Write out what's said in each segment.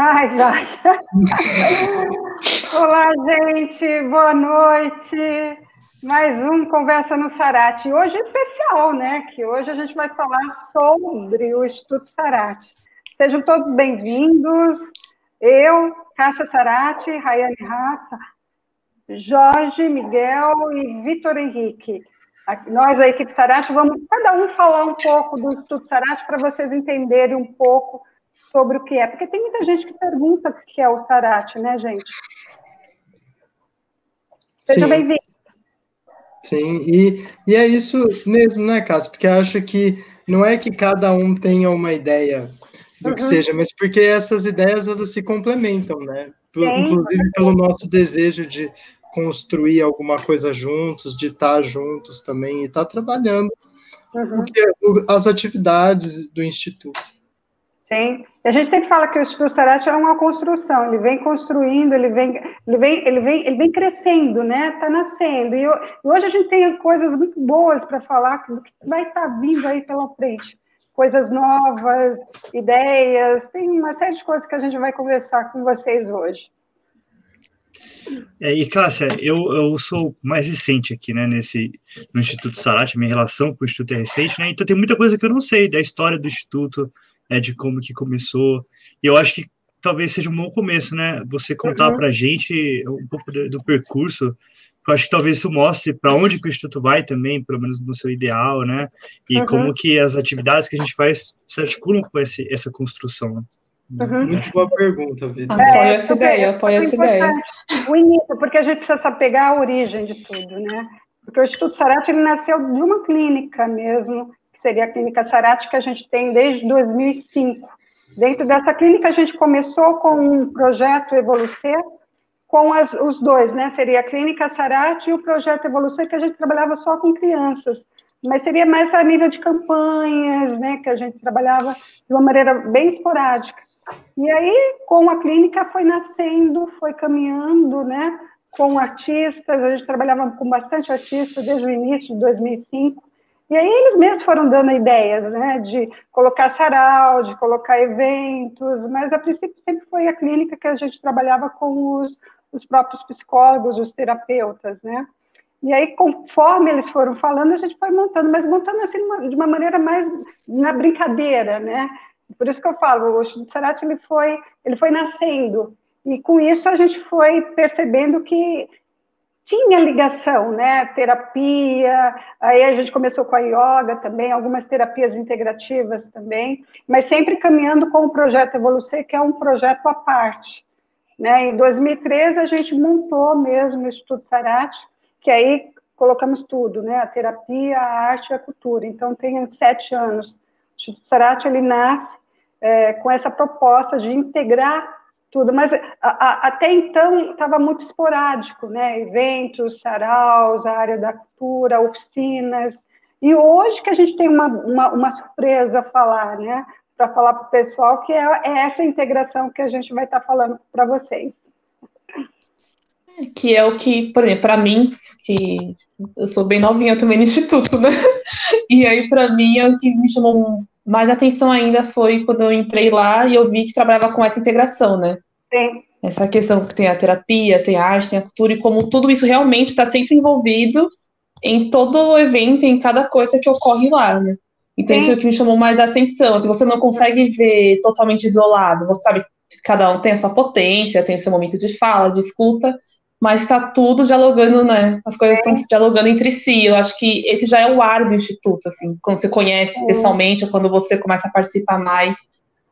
Ai, vai. Olá, gente, boa noite. Mais um Conversa no Sarate. Hoje é especial, né? Que hoje a gente vai falar sobre o Instituto Sarate. Sejam todos bem-vindos. Eu, Cássia Sarate, Rayane Rata, Jorge, Miguel e Vitor Henrique. Nós, a equipe Sarate, vamos cada um falar um pouco do Instituto Sarate para vocês entenderem um pouco sobre o que é, porque tem muita gente que pergunta o que é o Sarate, né, gente? Seja bem-vindo. Sim, e, e é isso mesmo, né, Cássio? Porque acho que não é que cada um tenha uma ideia do uhum. que seja, mas porque essas ideias elas se complementam, né? Sim, Inclusive pelo nosso desejo de construir alguma coisa juntos, de estar juntos também e estar trabalhando uhum. as atividades do Instituto. Sim. A gente sempre fala que o Instituto Sarate é uma construção, ele vem construindo, ele vem, ele vem, ele vem, ele vem crescendo, né? Está nascendo. E, hoje a gente tem coisas muito boas para falar do que vai estar tá vindo aí pela frente. Coisas novas, ideias, tem uma série de coisas que a gente vai conversar com vocês hoje. É, e Cássia, eu, eu sou mais recente aqui, né, nesse, no Instituto Sarate, minha relação com o Instituto é recente, né, então tem muita coisa que eu não sei da história do Instituto, né, de como que começou. E eu acho que talvez seja um bom começo, né? Você contar uhum. para a gente um pouco do, do, percurso. Eu acho que talvez isso mostre para onde que o Instituto vai também, pelo menos no seu ideal, né? E uhum. como que as atividades que a gente faz se articulam com esse, essa construção. Uhum. Muito boa pergunta, Vitor. É, apoia essa ideia, apoia essa ideia. O início, porque a gente precisa pegar a origem de tudo, né? Porque o Instituto Sarate ele nasceu de uma clínica mesmo, que seria a Clínica Sarate, que a gente tem desde 2005. Dentro dessa clínica, a gente começou com um projeto Evolucer, com as, os dois, né? Seria a Clínica Sarate e o projeto Evolucer, que a gente trabalhava só com crianças. Mas seria mais a nível de campanhas, né? Que a gente trabalhava de uma maneira bem esporádica. E aí, com a clínica, foi nascendo, foi caminhando, né? Com artistas, a gente trabalhava com bastante artistas desde o início de 2005. E aí eles mesmos foram dando ideias, né, de colocar sarau, de colocar eventos, mas a princípio sempre foi a clínica que a gente trabalhava com os, os próprios psicólogos, os terapeutas, né. E aí, conforme eles foram falando, a gente foi montando, mas montando assim de uma maneira mais na brincadeira, né. Por isso que eu falo, o Sarate ele foi, ele foi nascendo, e com isso a gente foi percebendo que tinha ligação, né? Terapia, aí a gente começou com a yoga também, algumas terapias integrativas também, mas sempre caminhando com o projeto Evolucer, que é um projeto à parte. Né? Em 2013 a gente montou mesmo o Instituto Sarate, que aí colocamos tudo, né? A terapia, a arte e a cultura. Então tem sete anos. O Instituto Sarate ele nasce é, com essa proposta de integrar tudo, mas a, a, até então estava muito esporádico, né? Eventos, saraus, a área da cultura, oficinas. E hoje que a gente tem uma, uma, uma surpresa a falar, né? Para falar para o pessoal, que é, é, essa integração que a gente vai estar tá falando para vocês. Que é o que, por exemplo, para mim, que eu sou bem novinha também no instituto, né? E aí, para mim, é o que me chamou mais atenção ainda foi quando eu entrei lá e eu vi que trabalhava com essa integração, né? Sim. Essa questão que tem a terapia, tem a arte, tem a cultura, e como tudo isso realmente está sempre envolvido em todo o evento, em cada coisa que ocorre lá, né? Então Sim. isso é o que me chamou mais a atenção. Se você não consegue ver totalmente isolado, você sabe que cada um tem a sua potência, tem o seu momento de fala, de escuta, mas está tudo dialogando, né? As coisas estão dialogando entre si. Eu acho que esse já é o ar do instituto, assim, quando você conhece pessoalmente, ou quando você começa a participar mais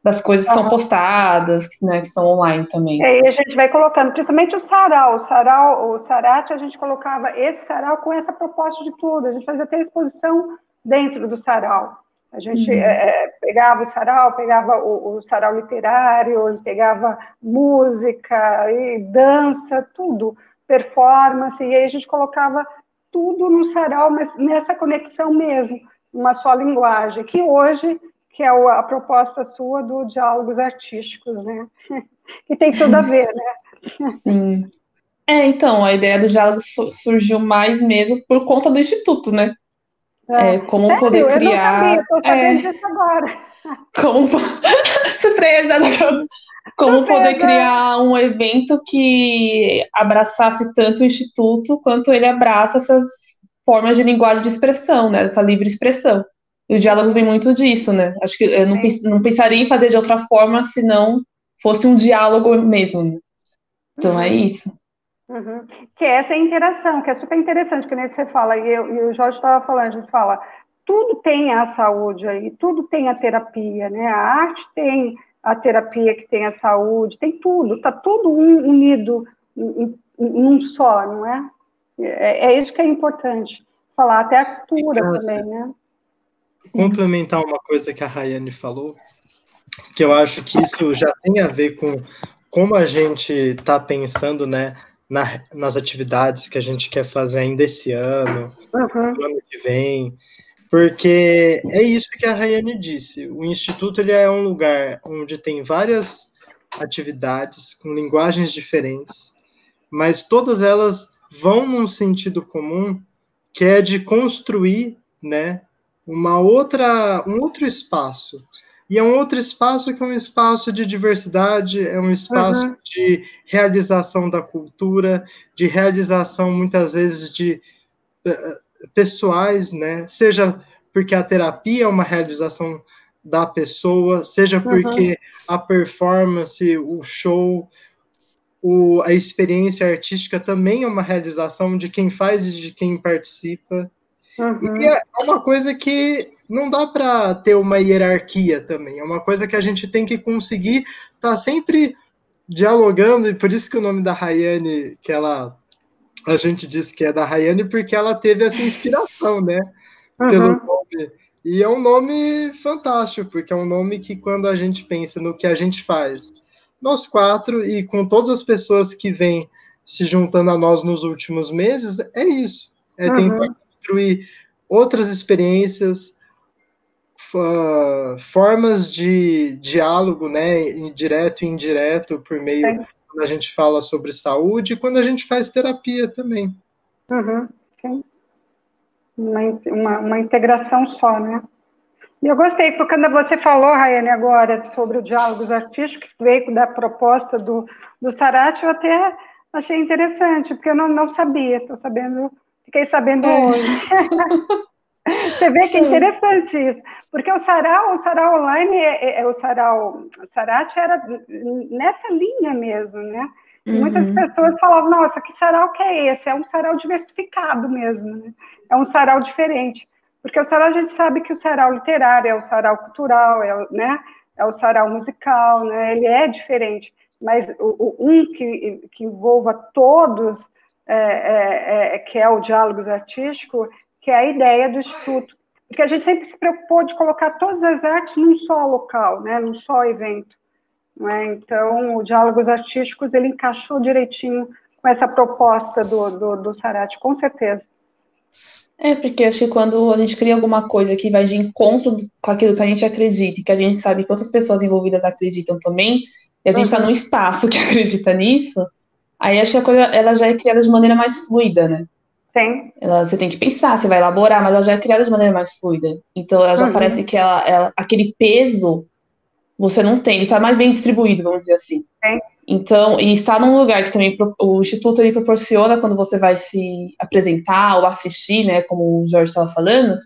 das coisas que são postadas, né, que são online também. É, e a gente vai colocando, principalmente o sarau, o sarau, o sarate, a gente colocava esse sarau com essa proposta de tudo. A gente fazia até exposição dentro do sarau. A gente uhum. é, pegava o sarau, pegava o, o, sarau literário, pegava música e dança, tudo, performance, e aí a gente colocava tudo no sarau, mas nessa conexão mesmo, uma só linguagem, que hoje que é a proposta sua do diálogos artísticos, né? que tem tudo a ver, né? Sim. É, então, a ideia do diálogo surgiu mais mesmo por conta do Instituto, né? É, como Sério? poder criar. Eu não sabia, é, disso agora. Como surpresa, como surpresa. poder criar um evento que abraçasse tanto o instituto quanto ele abraça essas formas de linguagem de expressão, né? Essa livre expressão. E o diálogo vem muito disso, né? Acho que eu não, não pensaria em fazer de outra forma se não fosse um diálogo mesmo. Né? Então é isso. Uhum. Que é essa interação, que é super interessante, que nem você fala, e, eu, e o Jorge estava falando, a gente fala, tudo tem a saúde aí, tudo tem a terapia, né? A arte tem a terapia que tem a saúde, tem tudo, está tudo unido em, em, um só, não é? é? É isso que é importante falar, até a cultura então, também, né? Complementar uma coisa que a Rayane falou, que eu acho que isso já tem a ver com como a gente está pensando, né, na, nas atividades que a gente quer fazer ainda esse ano, uhum. no ano que vem, porque é isso que a Rayane disse. O instituto ele é um lugar onde tem várias atividades com linguagens diferentes, mas todas elas vão num sentido comum, que é de construir, né, uma outra, um outro espaço. E é um outro espaço que é um espaço de diversidade, é um espaço uhum. de realização da cultura, de realização muitas vezes de uh, pessoais, né? Seja porque a terapia é uma realização da pessoa, seja porque uhum. a performance, o show, o, a experiência artística também é uma realização de quem faz e de quem participa. Uhum. E é uma coisa que não dá para ter uma hierarquia também. É uma coisa que a gente tem que conseguir estar tá sempre dialogando, e por isso que o nome da Rayane, que ela a gente disse que é da Rayane, porque ela teve essa inspiração, né? Uhum. Pelo nome. E é um nome fantástico, porque é um nome que, quando a gente pensa no que a gente faz, nós quatro, e com todas as pessoas que vêm se juntando a nós nos últimos meses, é isso. É uhum. tentar construir outras experiências, formas de diálogo, né, direto e indireto, por meio é. Quando a gente fala sobre saúde e quando a gente faz terapia também. Uhum. Uma, uma, uma, integração só, né? E eu gostei, porque quando você falou, Rayane, agora, sobre o diálogos artísticos, que veio da proposta do, do Sarate, eu até achei interessante, porque eu não, não sabia, estou sabendo, fiquei sabendo é. hoje. Você vê que é interessante isso, porque o sarau, o sarau online, é, é, é o sarau, o sarate era nessa linha mesmo, né? Uhum. Muitas pessoas falavam, nossa, que sarau que é esse? É um sarau diversificado mesmo, né? é um sarau diferente. Porque o sarau, a gente sabe que o sarau literário é o sarau cultural, é, né? é o sarau musical, né? ele é diferente. Mas o, o um que, que envolva todos, é, é, é que é o diálogos artístico, que é a ideia do Instituto. Porque a gente sempre se preocupou de colocar todas as artes num só local, né, num só evento. É? Então, o Diálogos Artísticos, ele encaixou direitinho com essa proposta do, do, do Sarate, com certeza. É, porque acho que quando a gente cria alguma coisa que vai de encontro com aquilo que a gente acredita, e que a gente sabe que outras pessoas envolvidas acreditam também, e a gente está uhum. num espaço que acredita nisso, aí acho que a coisa ela já é criada de maneira mais fluida, né? Tem. Ela, você tem que pensar, você vai elaborar, mas ela já é criada de maneira mais fluida. Então ela já uhum. parece que ela, ela, aquele peso você não tem, ele está mais bem distribuído, vamos dizer assim. Tem. Então, e está num lugar que também o Instituto ele proporciona quando você vai se apresentar ou assistir, né, como o Jorge estava falando,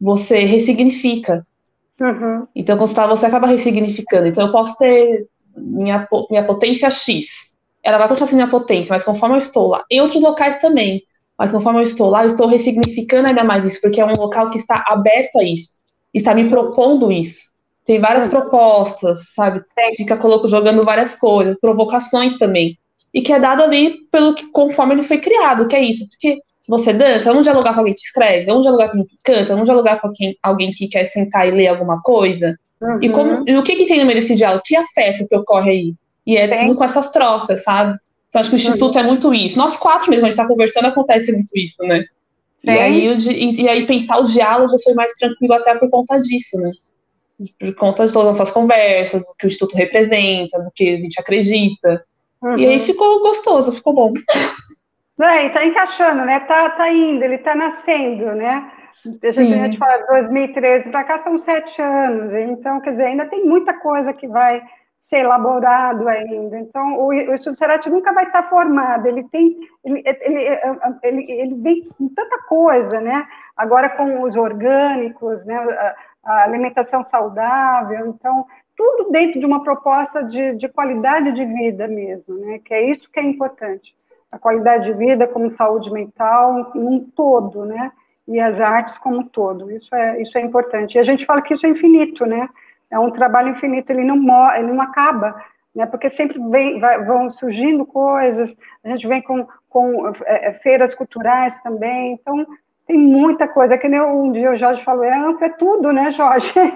você ressignifica. Uhum. Então, quando você, tá, você acaba ressignificando. Então, eu posso ter minha, minha potência X. Ela vai continuar sendo minha potência, mas conforme eu estou lá, em outros locais também. Mas conforme eu estou lá, eu estou ressignificando ainda mais isso, porque é um local que está aberto a isso, está me propondo isso. Tem várias uhum. propostas, sabe? Fica colocando, jogando várias coisas, provocações também. E que é dado ali pelo que, conforme ele foi criado, que é isso. Porque você dança, vamos dialogar com alguém que escreve, vamos dialogar com alguém que canta, vamos dialogar com quem, alguém que quer sentar e ler alguma coisa. Uhum. E, como, e o que, que tem no meio desse diálogo? Que afeto que ocorre aí? E é tudo com essas trocas, sabe? Então, acho que o Instituto é muito isso. Nós quatro mesmo, a gente está conversando, acontece muito isso, né? E aí, e, e, aí pensar os diálogos foi mais tranquilo até por conta disso, né? Por conta de todas as nossas conversas, do que o Instituto representa, do que a gente acredita. Uhum. E aí ficou gostoso, ficou bom. É, tá encaixando, né? Tá, tá indo, ele tá nascendo, né? A gente, a gente fala 2013 para cá são sete anos, então, quer dizer, ainda tem muita coisa que vai ser elaborado ainda. Então, o, o nunca vai estar formado, ele tem, ele, ele, ele, ele vem com tanta coisa, né? Agora com os orgânicos, né? A, a alimentação saudável, então, tudo dentro de uma proposta de, de qualidade de vida mesmo, né? Que é isso que é importante. A qualidade de vida como saúde mental, num todo, né? E as artes como um todo. Isso é, isso é importante. E a gente fala que isso é infinito, né? É um trabalho infinito, ele não, morre, ele não acaba, né? Porque sempre vem, vai, vão surgindo coisas, a gente vem com, com é, é feiras culturais também, então tem muita coisa, que nem um dia o Jorge falou, é amplo, é tudo, né, Jorge? É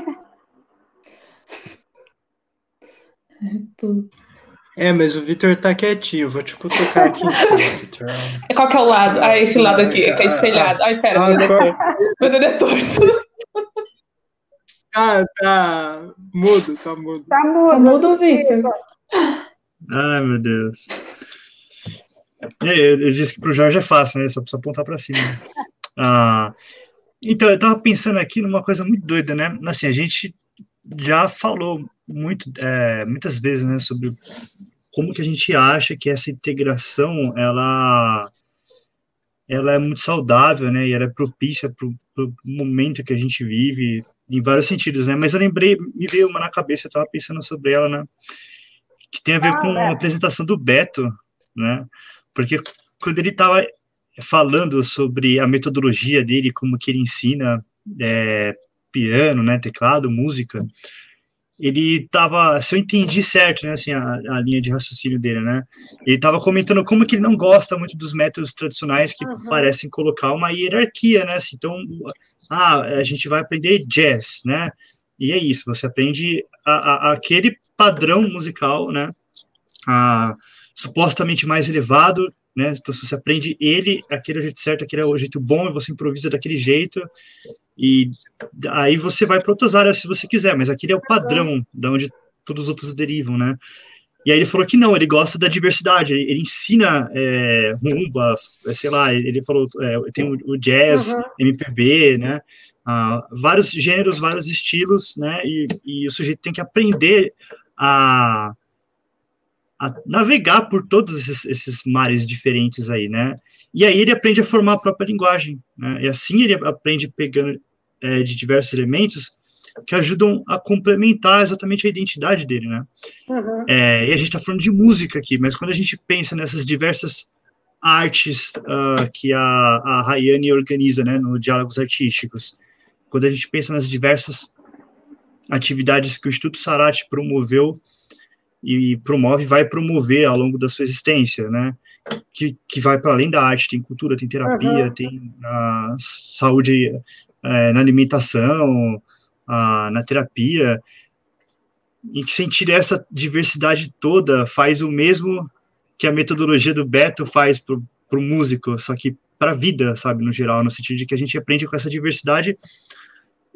tudo. É, mas o Vitor tá quietinho, vou te cutucar aqui em cima, Vitor. É qual que é o lado? Ah, esse lado aqui, que é espelhado. Ai, pera, ah, meu dedo é torto. Ah, tá mudo, tá mudo. Tá mudo, tá mudo Vitor. Ai, meu Deus. Eu, eu disse que pro Jorge é fácil, né? Só precisa apontar para cima. Ah, então, eu tava pensando aqui numa coisa muito doida, né? Assim, a gente já falou muito, é, muitas vezes, né, sobre como que a gente acha que essa integração, ela, ela é muito saudável, né, e ela é propícia para o momento que a gente vive, em vários sentidos, né, mas eu lembrei, me veio uma na cabeça, eu estava pensando sobre ela, né, que tem a ver ah, com é. a apresentação do Beto, né, porque quando ele estava falando sobre a metodologia dele, como que ele ensina é, piano, né, teclado, música, ele estava, se eu entendi certo, né, assim, a, a, linha de raciocínio dele, né, ele estava comentando como que ele não gosta muito dos métodos tradicionais que uhum. parecem colocar uma hierarquia, né, assim, então, ah, a gente vai aprender jazz, né, e é isso, você aprende a, a, aquele padrão musical, né, a, supostamente mais elevado, né, então você aprende ele, aquele é o jeito certo, aquele é o jeito bom, e você improvisa daquele jeito, e aí você vai para outras áreas se você quiser, mas aquele é o padrão da onde todos os outros derivam, né? E aí ele falou que não, ele gosta da diversidade, ele, ensina é, rumba, é, sei lá, ele falou, é, tem o, jazz, uhum. MPB, né? Ah, vários gêneros, vários estilos, né? E, e o sujeito tem que aprender a navegar por todos esses, esses, mares diferentes aí, né? E aí ele aprende a formar a própria linguagem, né? E assim ele aprende pegando é, de diversos elementos que ajudam a complementar exatamente a identidade dele, né? Uhum. É, e a gente está falando de música aqui, mas quando a gente pensa nessas diversas artes uh, que a, a Rayane organiza, né, no Diálogos Artísticos, quando a gente pensa nas diversas atividades que o Instituto Sarati promoveu e promove, vai promover ao longo da sua existência, né? Que, que vai para além da arte, tem cultura, tem terapia, uhum. tem uh, saúde é, na alimentação, a, na terapia. Em que sentido essa diversidade toda faz o mesmo que a metodologia do Beto faz para o músico, só que para a vida, sabe, no geral, no sentido de que a gente aprende com essa diversidade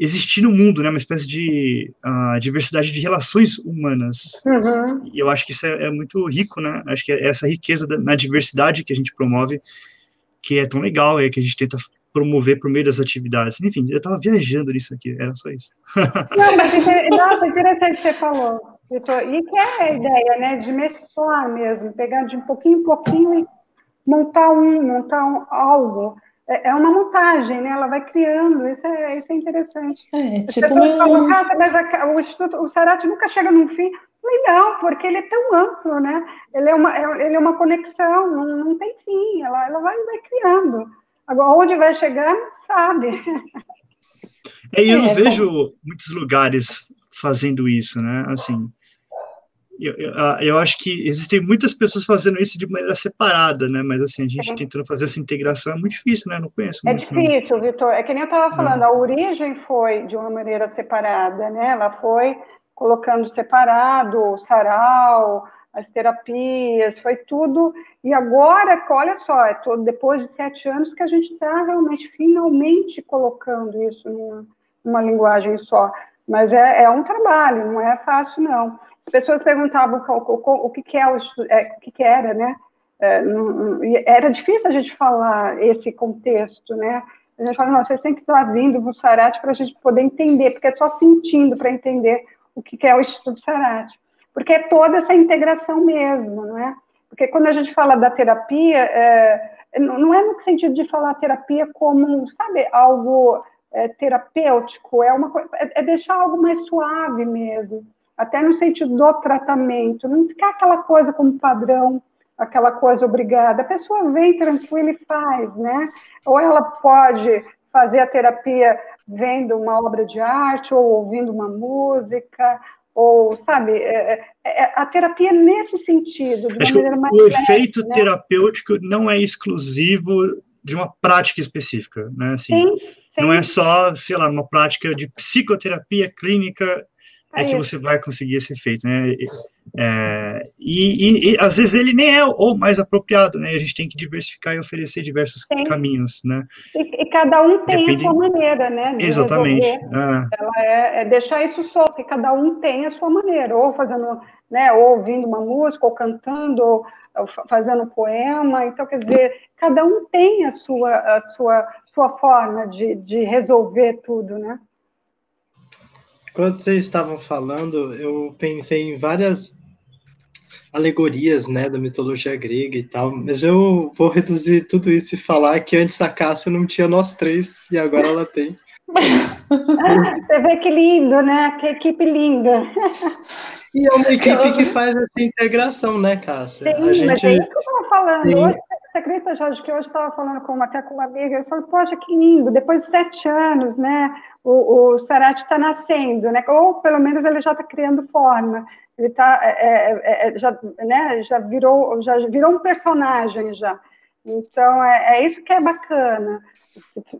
existir no mundo, né, uma espécie de uh, diversidade de relações humanas. Uhum. E eu acho que isso é, é, muito rico, né? Acho que é essa riqueza da, na diversidade que a gente promove que é tão legal, é que a gente tenta promover por meio das atividades. Enfim, eu estava viajando nisso aqui, era só isso. Não, mas nossa, interessante que você falou. E que é a ideia, né, de mesclar mesmo, pegar de um pouquinho em pouquinho e montar um, montar um, algo. É, é uma montagem, né? Ela vai criando, isso é, isso é interessante. É, tipo falam, ah, mas a, o Instituto, o Sarate nunca chega num fim. Não, porque ele é tão amplo, né? Ele é uma, é, ele é uma conexão, não, não tem fim, ela, ela vai, vai criando. Agora, onde vai chegar, não sabe. É, eu não é, vejo como... muitos lugares fazendo isso, né? Assim, eu, eu, eu, acho que existem muitas pessoas fazendo isso de maneira separada, né? Mas assim, a gente é. tentando fazer essa integração é muito difícil, né? Não conheço. É muito, difícil, não. Vitor. É que nem eu estava falando, é. a origem foi de uma maneira separada, né? Ela foi colocando separado o sarau, as terapias, foi tudo. E agora, olha só, é todo, depois de sete anos que a gente está realmente, finalmente colocando isso numa, numa linguagem só. Mas é, é, um trabalho, não é fácil, não. As pessoas perguntavam o, o, o que, que, é o, é, o que, que era, né? É, era difícil a gente falar esse contexto, né? A gente fala, vocês têm que estar vindo no Sarate para a gente poder entender, porque é só sentindo para entender o que é o Instituto Sarate. Porque é toda essa integração mesmo, não é? Porque quando a gente fala da terapia, é, não é no sentido de falar terapia como, sabe, algo é, terapêutico, é, uma, é, é deixar algo mais suave mesmo, até no sentido do tratamento, não ficar aquela coisa como padrão, aquela coisa obrigada. A pessoa vem tranquila e faz, né? Ou ela pode fazer a terapia vendo uma obra de arte ou ouvindo uma música, ou sabe, é, é, é a terapia nesse sentido, Acho mais o efeito né? terapêutico não é exclusivo de uma prática específica, né? Assim, sim, sim. Não é só, sei lá, uma prática de psicoterapia clínica é, é que você vai conseguir esse efeito, né? É, e, e, e, às vezes ele nem é o mais apropriado, né? A gente tem que diversificar e oferecer diversos Sim. caminhos, né? E, e, cada um tem Depende... a sua maneira, né? Exatamente. É. Ela é, é, deixar isso solto, e cada um tem a sua maneira, ou fazendo, né? Ou ouvindo uma música, ou cantando, ou, ou fazendo poema. Então, quer dizer, cada um tem a sua, a sua, sua forma de, de resolver tudo, né? Quando vocês estavam falando, eu pensei em várias alegorias, né, da mitologia grega e tal, mas eu vou reduzir tudo isso e falar que antes a Cássia não tinha nós três e agora ela tem. Você vê que lindo, né? Que equipe linda. E é uma equipe que faz essa integração, né, Cássia? Sim, a gente... mas é isso que eu estava falando. Hoje, você acredita, Jorge, que hoje estava falando com, até com uma amiga, eu falei, poxa, que lindo, depois de sete anos, né, o, o Sarate está nascendo, né, ou pelo menos ele já está criando forma, ele está, é, é, é, já, né, já virou, já virou um personagem já, então é, é isso que é bacana,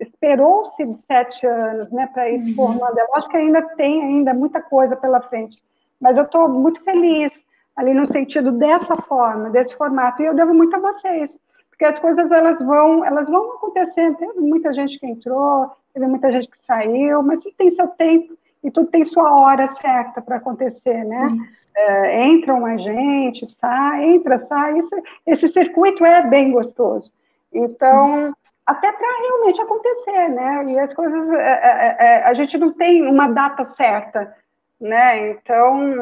esperou-se sete anos, né, para ir uhum. formando, eu acho que ainda tem ainda muita coisa pela frente, mas eu estou muito feliz ali no sentido dessa forma, desse formato, e eu devo muito a vocês, porque as coisas elas vão, elas vão acontecendo. Teve muita gente que entrou, teve muita gente que saiu, mas tudo tem seu tempo e tudo tem sua hora certa para acontecer, né? É, entra mais gente, sai, entra, sai. Isso, esse circuito é bem gostoso. Então, até para realmente acontecer, né? E as coisas, é, é, é, a gente não tem uma data certa né? Então,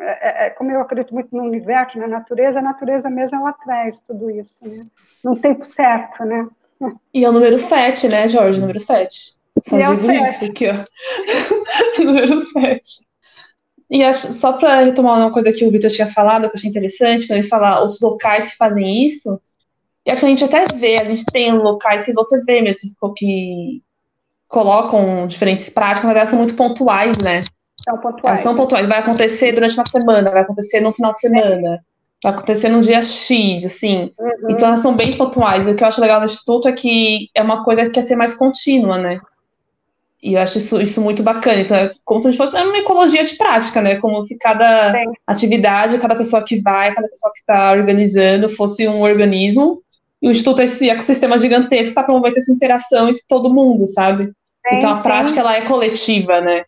é, é, é, como eu acredito muito no universo, na natureza, a natureza mesmo ela traz tudo isso, né? Num tempo certo, né? E é o número 7, né, Jorge? Número 7. Só e digo é isso aqui, ó. número 7. E acho, só para retomar uma coisa que o Vitor tinha falado, que eu achei interessante, quando ele fala os locais que fazem isso, e acho que a gente até vê, a gente tem locais que você vê mesmo que colocam diferentes práticas, mas elas são muito pontuais, né? São pontuais. são pontuais. Vai acontecer durante uma semana, vai acontecer no final de semana, vai acontecer num dia X, assim. Uhum. Então elas são bem pontuais. O que eu acho legal no Instituto é que é uma coisa que quer ser mais contínua, né? E eu acho isso, isso muito bacana. Então, é como se a gente fosse uma ecologia de prática, né? Como se cada Sim. atividade, cada pessoa que vai, cada pessoa que está organizando fosse um organismo. E o Instituto é esse ecossistema gigantesco para promover essa interação entre todo mundo, sabe? Sim, então a prática ela é coletiva, né?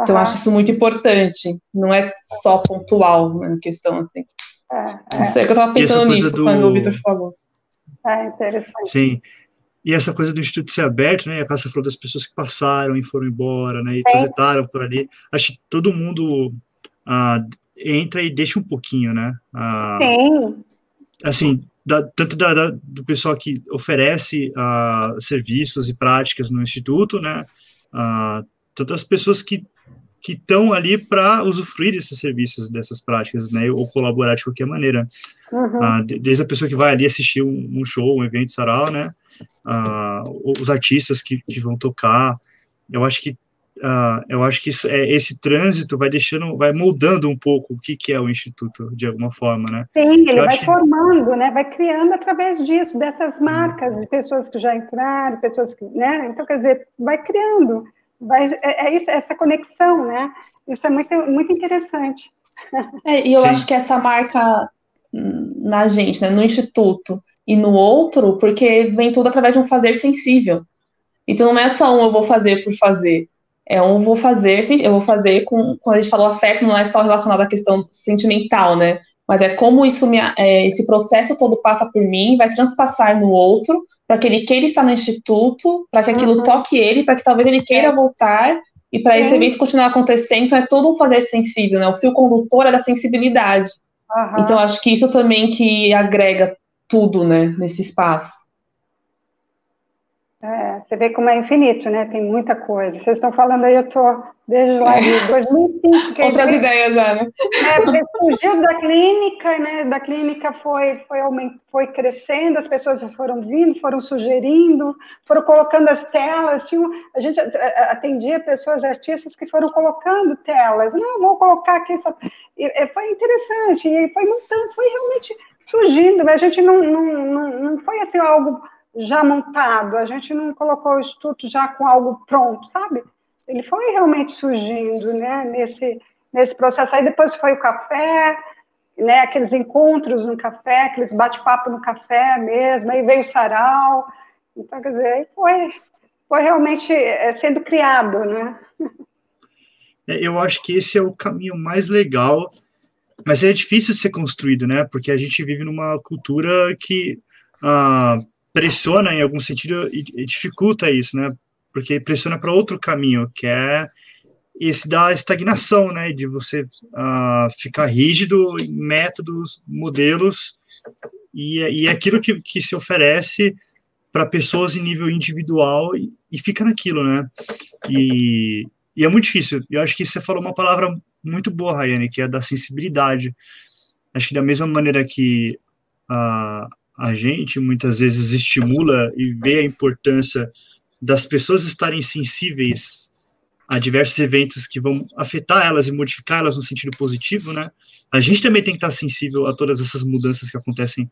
Então, eu acho isso muito importante. Não é só pontual na questão, assim. É, é. Não sei, é que eu estava pensando nisso do... quando o Vitor falou. É interessante. Sim. E essa coisa do Instituto ser aberto, né? A Cássia falou das pessoas que passaram e foram embora, né? E transitaram por ali. Acho que todo mundo ah, entra e deixa um pouquinho, né? Ah, Sim. Assim, da, tanto da, da, do pessoal que oferece ah, serviços e práticas no Instituto, né? Ah, tanto as pessoas que que estão ali para usufruir desses serviços, dessas práticas, né, ou colaborar de qualquer maneira. Uhum. Ah, desde a pessoa que vai ali assistir um, um show, um evento sarau, né, ah, os artistas que, que vão tocar, eu acho que Uh, eu acho que isso, é, esse trânsito vai deixando, vai moldando um pouco o que, que é o Instituto, de alguma forma, né? Sim, ele eu vai formando, que... né? Vai criando através disso, dessas marcas, de pessoas que já entraram, pessoas que, né? Então, quer dizer, vai criando vai, é, é isso, essa conexão, né? Isso é muito, muito interessante. É, e eu Sim. acho que essa marca na gente, né, no instituto e no outro, porque vem tudo através de um fazer sensível. Então não é só um eu vou fazer por fazer. É um vou fazer, eu vou fazer com, quando a gente falou afeto, não é só relacionado à questão sentimental, né? Mas é como isso me, é, esse processo todo passa por mim, vai transpassar no outro, para que ele queira estar no instituto, para que aquilo uhum. toque ele, para que talvez ele queira é. voltar e para esse evento continuar acontecendo. Então é todo um fazer sensível, né? O fio condutor é da sensibilidade. Uhum. Então acho que isso também que agrega tudo, né, nesse espaço. É, você vê como é infinito, né? Tem muita coisa. Vocês estão falando aí, eu estou desde lá de 2005. Outras ideias já, né? É, porque surgiu da clínica, né? Da clínica foi, foi, foi crescendo, as pessoas foram vindo, foram sugerindo, foram colocando as telas. Tinha, a gente atendia pessoas, artistas que foram colocando telas. Não, vou colocar aqui. Essa... E, foi interessante, e foi montando, foi realmente surgindo. A gente não, não, não, não foi assim algo já montado, a gente não colocou o Instituto já com algo pronto, sabe? Ele foi realmente surgindo, né, nesse, nesse processo. Aí depois foi o café, né, aqueles encontros no café, aqueles bate-papo no café mesmo, aí veio o sarau, então, quer dizer, foi, foi realmente é, sendo criado, né? É, eu acho que esse é o caminho mais legal, mas é difícil ser construído, né? Porque a gente vive numa cultura que ah, pressiona em algum sentido e, e dificulta isso, né? Porque pressiona para outro caminho, que é esse da estagnação, né? De você uh, ficar rígido em métodos, modelos, e, e é aquilo que, que se oferece para pessoas em nível individual e, e, fica naquilo, né? E, e é muito difícil. Eu acho que você falou uma palavra muito boa, Rayane, que é da sensibilidade. Acho que da mesma maneira que uh, a gente muitas vezes estimula e vê a importância das pessoas estarem sensíveis a diversos eventos que vão afetar elas e modificar elas no sentido positivo, né? A gente também tem que estar sensível a todas essas mudanças que acontecem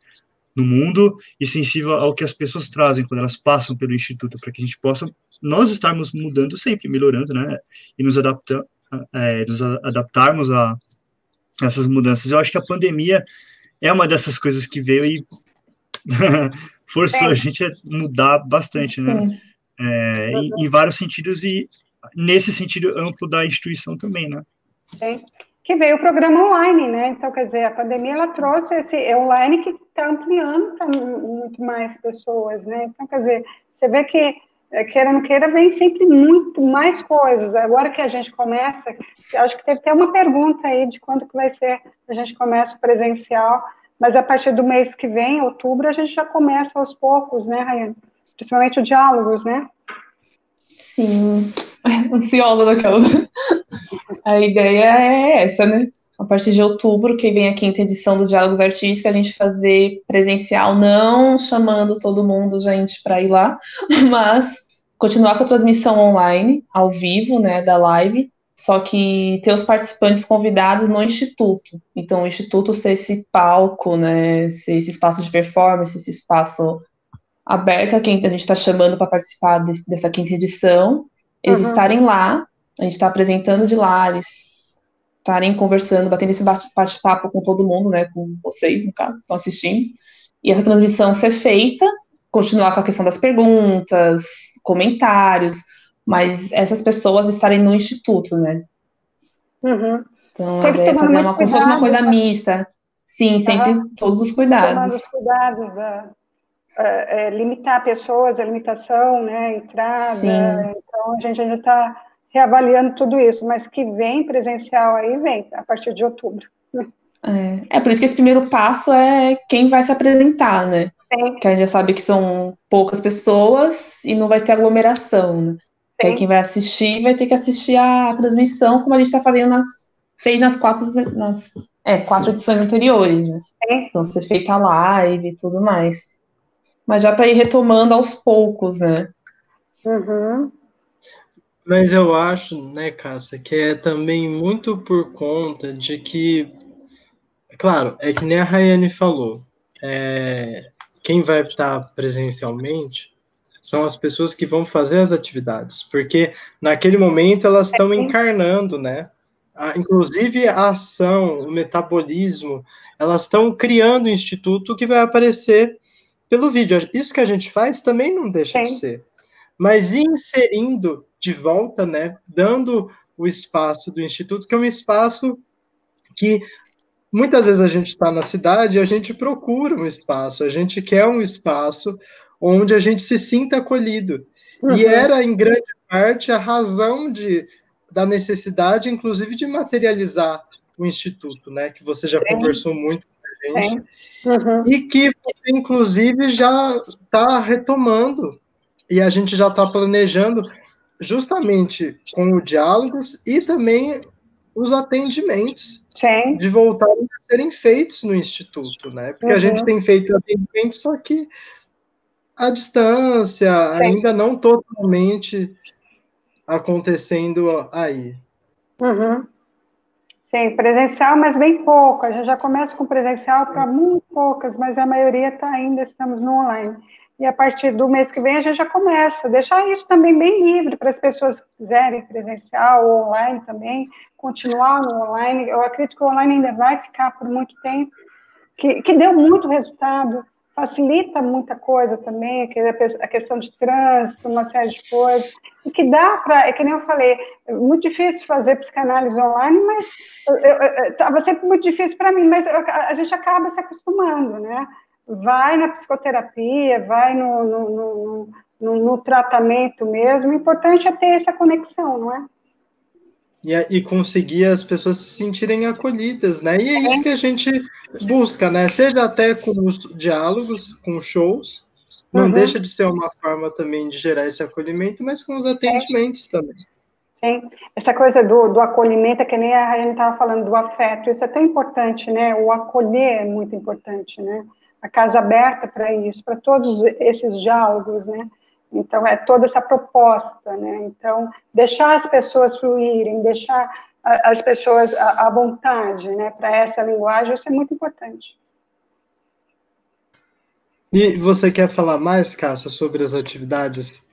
no mundo e sensível ao que as pessoas trazem quando elas passam pelo instituto, para que a gente possa nós estarmos mudando sempre, melhorando, né? E nos, adapta, é, nos adaptarmos a essas mudanças. Eu acho que a pandemia é uma dessas coisas que veio e forçou é. a gente a mudar bastante, né? É, em, em, vários sentidos e nesse sentido amplo da instituição também, né? É. Que veio o programa online, né? Então, quer dizer, a pandemia ela trouxe esse online que está ampliando para muito mais pessoas, né? Então, quer dizer, você vê que é, queira ou não queira, vem sempre muito mais coisas. Agora que a gente começa, acho que teve até uma pergunta aí de quando que vai ser a gente começa o presencial mas a partir do mês que vem, outubro, a gente já começa aos poucos, né, Rayane? Principalmente o diálogos, né? Sim, ansiosa daquela. A ideia é essa, né? A partir de outubro, que vem a quinta edição do Diálogos Artísticos, a gente fazer presencial, não chamando todo mundo, gente, para ir lá, mas continuar com a transmissão online, ao vivo, né, da live, só que ter os participantes convidados no instituto. Então, o instituto ser esse palco, né, ser esse espaço de performance, esse espaço aberto a quem a gente está chamando para participar de, dessa quinta edição, eles uhum. estarem lá, a gente está apresentando de lá, eles estarem conversando, batendo esse bate-papo com todo mundo, né, com vocês, no caso, estão assistindo, e essa transmissão ser feita, continuar com a questão das perguntas, comentários, mas essas pessoas estarem no instituto, né? Uhum. Então, é fazer uma, como fosse uma coisa mista. Sim, sempre uhum. todos os cuidados. Tomando os cuidados, da, é, é, limitar pessoas, a limitação, né, entrada. Sim. Então, a gente ainda está reavaliando tudo isso, mas que vem presencial aí, vem, a partir de outubro. É, é por isso que esse primeiro passo é quem vai se apresentar, né? Sim. Que a gente já sabe que são poucas pessoas e não vai ter aglomeração, né? Que aí quem vai assistir vai ter que assistir a transmissão, como a gente está fazendo nas. fez nas quatro, nas, é, quatro edições anteriores, né? Então, ser feita a live e tudo mais. Mas já para ir retomando aos poucos, né? Uhum. Mas eu acho, né, Cássia, que é também muito por conta de que, claro, é que nem a Rayane falou, é, quem vai estar presencialmente são as pessoas que vão fazer as atividades, porque naquele momento elas estão encarnando, né? inclusive a ação, o metabolismo, elas estão criando um instituto que vai aparecer pelo vídeo. Isso que a gente faz também não deixa Sim. de ser. Mas inserindo de volta, né? Dando o espaço do instituto, que é um espaço que muitas vezes a gente está na cidade e a gente procura um espaço, a gente quer um espaço onde a gente se sinta acolhido. Uhum. E era, em grande parte, a razão de, da necessidade, inclusive, de materializar o Instituto, né? Que você já conversou muito com a gente. Uhum. E que, inclusive, já está retomando. E a gente já está planejando justamente com o diálogos e também os atendimentos Sim. de voltar a serem feitos no instituto, né? Porque uhum. a gente uhum. tem feito atendimento, só que a distância Sim. ainda não totalmente acontecendo aí. Uhum. Sim, presencial, mas bem pouco. A gente já começa com presencial para muito poucas, mas a maioria está ainda, estamos no online. E a partir do mês que vem a gente já começa. Deixar isso também bem livre para as pessoas que quiserem presencial ou online também, continuar no online. Eu acredito que o online ainda vai ficar por muito tempo, que, que deu muito resultado, facilita muita coisa também, a questão de trânsito, uma série de coisas, e que dá para, é que nem eu falei, é muito difícil fazer psicanálise online, mas estava sempre muito difícil para mim, mas a gente acaba se acostumando, né? vai na psicoterapia, vai no, no, no, no, tratamento mesmo. O importante é ter essa conexão, não é? E, e conseguir as pessoas se sentirem acolhidas, né? E é, isso que a gente busca, né? Seja até com os diálogos, com shows, não uhum. deixa de ser uma forma também de gerar esse acolhimento, mas com os atendimentos também. Sim. Essa coisa do, do acolhimento, é que nem a gente estava falando do afeto, isso é tão importante, né? O acolher é muito importante, né? a casa aberta para isso, para todos esses diálogos, né? Então, é toda essa proposta, né? Então, deixar as pessoas fluírem, deixar as pessoas à vontade, né? Para essa linguagem, isso é muito importante. E você quer falar mais, Cássia, sobre as atividades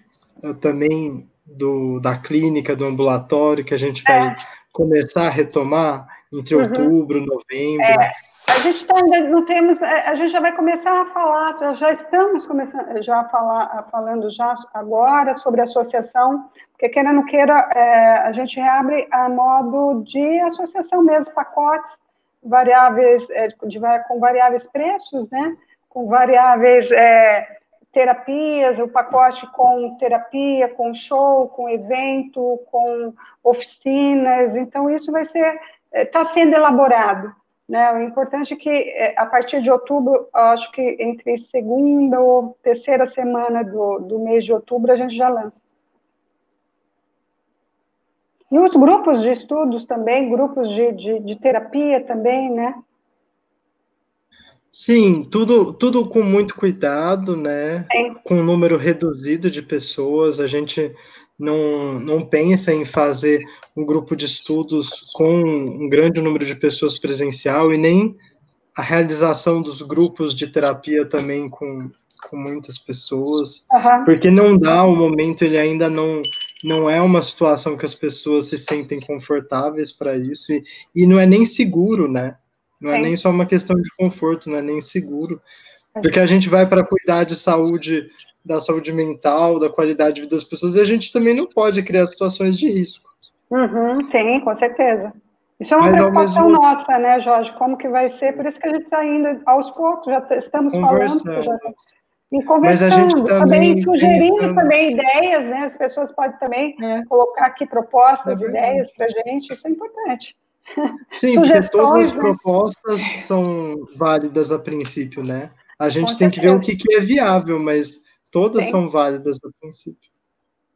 também do, da clínica, do ambulatório, que a gente vai é. começar a retomar entre uhum. outubro, novembro? É. A gente tá, ainda não temos, é, a gente já vai começar a falar, já, já estamos começando, já falar, falando já agora sobre associação, porque queira não queira, é, a gente reabre a modo de associação mesmo, pacotes variáveis, é, de, com variáveis preços, né? Com variáveis é, terapias, o pacote com terapia, com show, com evento, com oficinas. Então, isso vai ser, está é, sendo elaborado. Né? O importante é que, é, a partir de outubro, acho que entre segunda ou terceira semana do, do mês de outubro, a gente já lança. E os grupos de estudos também, grupos de, de, de terapia também, né? Sim, tudo, tudo com muito cuidado, né? Sim. Com um número reduzido de pessoas. A gente não, não pensa em fazer um grupo de estudos com um grande número de pessoas presencial e nem a realização dos grupos de terapia também com, com muitas pessoas, uhum. porque não dá, o momento ele ainda não não é uma situação que as pessoas se sentem confortáveis para isso. E, e não é nem seguro, né? Não é nem só uma questão de conforto, não é nem seguro, porque a gente vai para cuidar de saúde da saúde mental, da qualidade de vida das pessoas, e a gente também não pode criar situações de risco. Uhum, sim, com certeza. Isso é uma Mas, preocupação mesmo... nossa, né, Jorge? Como que vai ser? Por isso que a gente está indo aos poucos, já estamos falando. Já... E conversando, Mas a gente também, também sugerindo pensando... também ideias, né? As pessoas podem também é. colocar aqui propostas, é ideias para a gente, isso é importante. Sim, porque todas as né? propostas são válidas a princípio, né? A gente tem que ver o que, que é viável, mas Todas Sim. são válidas a princípio.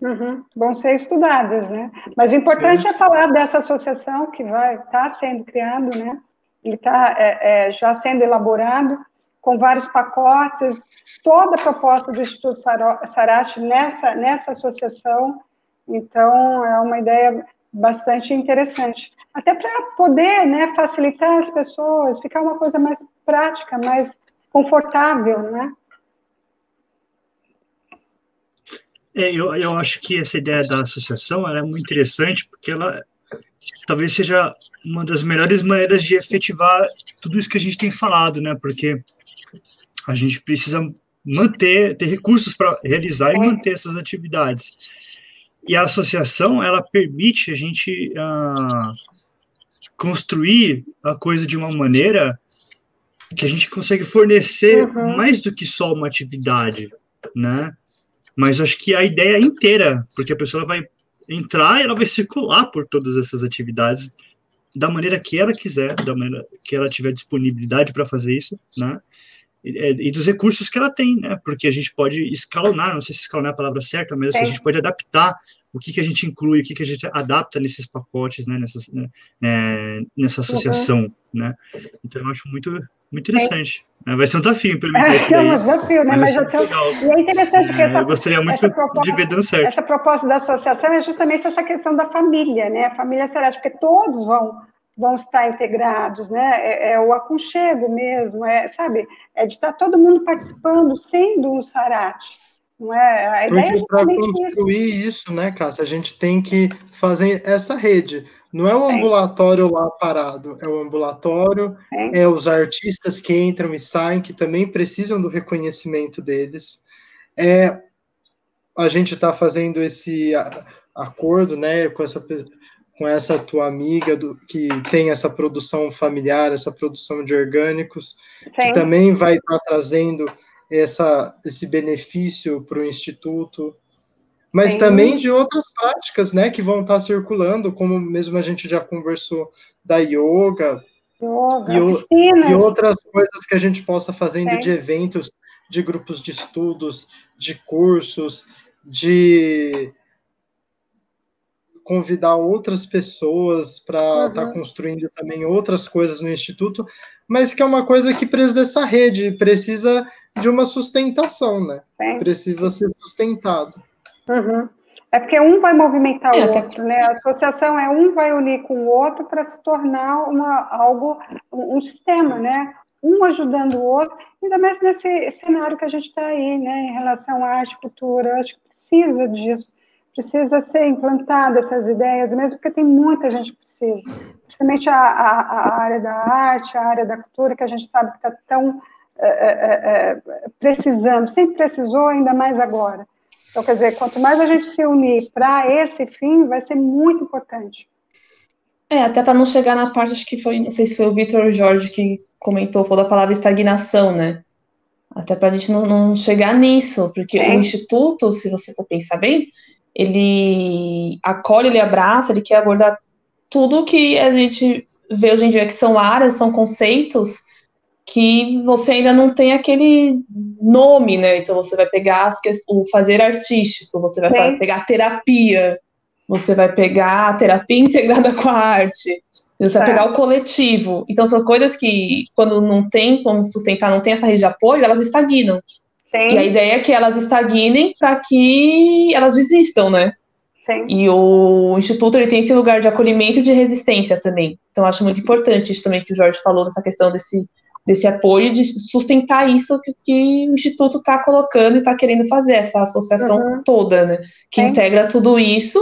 Uhum. Vão ser estudadas, né? Mas o importante é falar dessa associação que vai estar tá sendo criado, né? Ele está é, é, já sendo elaborado com vários pacotes, toda a proposta do Instituto Sarate nessa, nessa associação. Então, é uma ideia bastante interessante. Até para poder né, facilitar as pessoas, ficar uma coisa mais prática, mais confortável, né? É, eu, eu acho que essa ideia da associação é muito interessante, porque ela talvez seja uma das melhores maneiras de efetivar tudo isso que a gente tem falado, né? Porque a gente precisa manter, ter recursos para realizar e manter essas atividades. E a associação, ela permite a gente uh, construir a coisa de uma maneira que a gente consegue fornecer uhum. mais do que só uma atividade, né? Mas acho que a ideia inteira, porque a pessoa vai entrar e ela vai circular por todas essas atividades da maneira que ela quiser, da maneira que ela tiver disponibilidade para fazer isso, né? E, é, e, dos recursos que ela tem, né? Porque a gente pode escalonar, não sei se escalonar é a palavra certa, mas assim, a gente pode adaptar o que, que a gente inclui, o que, que a gente adapta nesses pacotes, né? Nessas, né? É, nessa uhum. associação, uhum. né? Então eu acho muito, muito interessante. É. Vai ser um desafio implementar é, isso daí. É um desafio, né? Mas, mas eu, e é interessante que essa, eu gostaria muito proposta, de ver dando certo. Essa proposta da associação é justamente essa questão da família, né? A família será, porque todos vão vão estar integrados, né? É, é, o aconchego mesmo, é, sabe? É de estar todo mundo participando, sendo um sarate. Não é? A ideia Porque para construir isso, né, Cássia, a gente tem que fazer essa rede. Não é o ambulatório lá parado, é o ambulatório, é. é os artistas que entram e saem, que também precisam do reconhecimento deles. É, a gente está fazendo esse acordo, né, com essa com essa tua amiga do, que tem essa produção familiar, essa produção de orgânicos, Sim. que também vai estar trazendo essa, esse benefício para o Instituto, mas Sim. também de outras práticas, né, que vão estar circulando, como mesmo a gente já conversou da yoga, yoga e, e, outras coisas que a gente possa fazendo Sim. de eventos, de grupos de estudos, de cursos, de convidar outras pessoas para estar uhum. tá construindo também outras coisas no instituto, mas que é uma coisa que precisa dessa rede, precisa de uma sustentação, né? Sim. Precisa ser sustentado. Uhum. É porque um vai movimentar é, o outro, né? A associação é um vai unir com o outro para se tornar uma, algo, um, um sistema, né? Um ajudando o outro, ainda mais nesse cenário que a gente está aí, né? Em relação à arte, cultura, acho que precisa disso precisa ser implantada essas ideias, mesmo porque tem muita gente que precisa, principalmente a, a, a área da arte, a área da cultura, que a gente sabe que está tão é, é, precisando, sempre precisou, ainda mais agora. Então, quer dizer, quanto mais a gente se unir para esse fim, vai ser muito importante. É, até para não chegar na parte, acho que foi, não sei se foi o Vitor Jorge que comentou, falou da palavra estagnação, né? Até para a gente não, não, chegar nisso, porque o Instituto, se você for pensar bem, ele acolhe, ele abraça, ele quer abordar tudo que a gente vê hoje em dia que são áreas, são conceitos que você ainda não tem aquele nome, né? Então você vai pegar o fazer artístico, você vai Sim. pegar a terapia, você vai pegar a terapia integrada com a arte, você vai pegar o coletivo. Então são coisas que, quando não tem como sustentar, não tem essa rede de apoio, elas estagnam. Sim. E a ideia é que elas estagnem para que elas desistam, né? Sim. E o Instituto ele tem esse lugar de acolhimento e de resistência também. Então, acho muito importante isso também que o Jorge falou, dessa questão desse, desse apoio, de sustentar isso que, que o Instituto está colocando e está querendo fazer, essa associação uhum. toda, né? Que Sim. integra tudo isso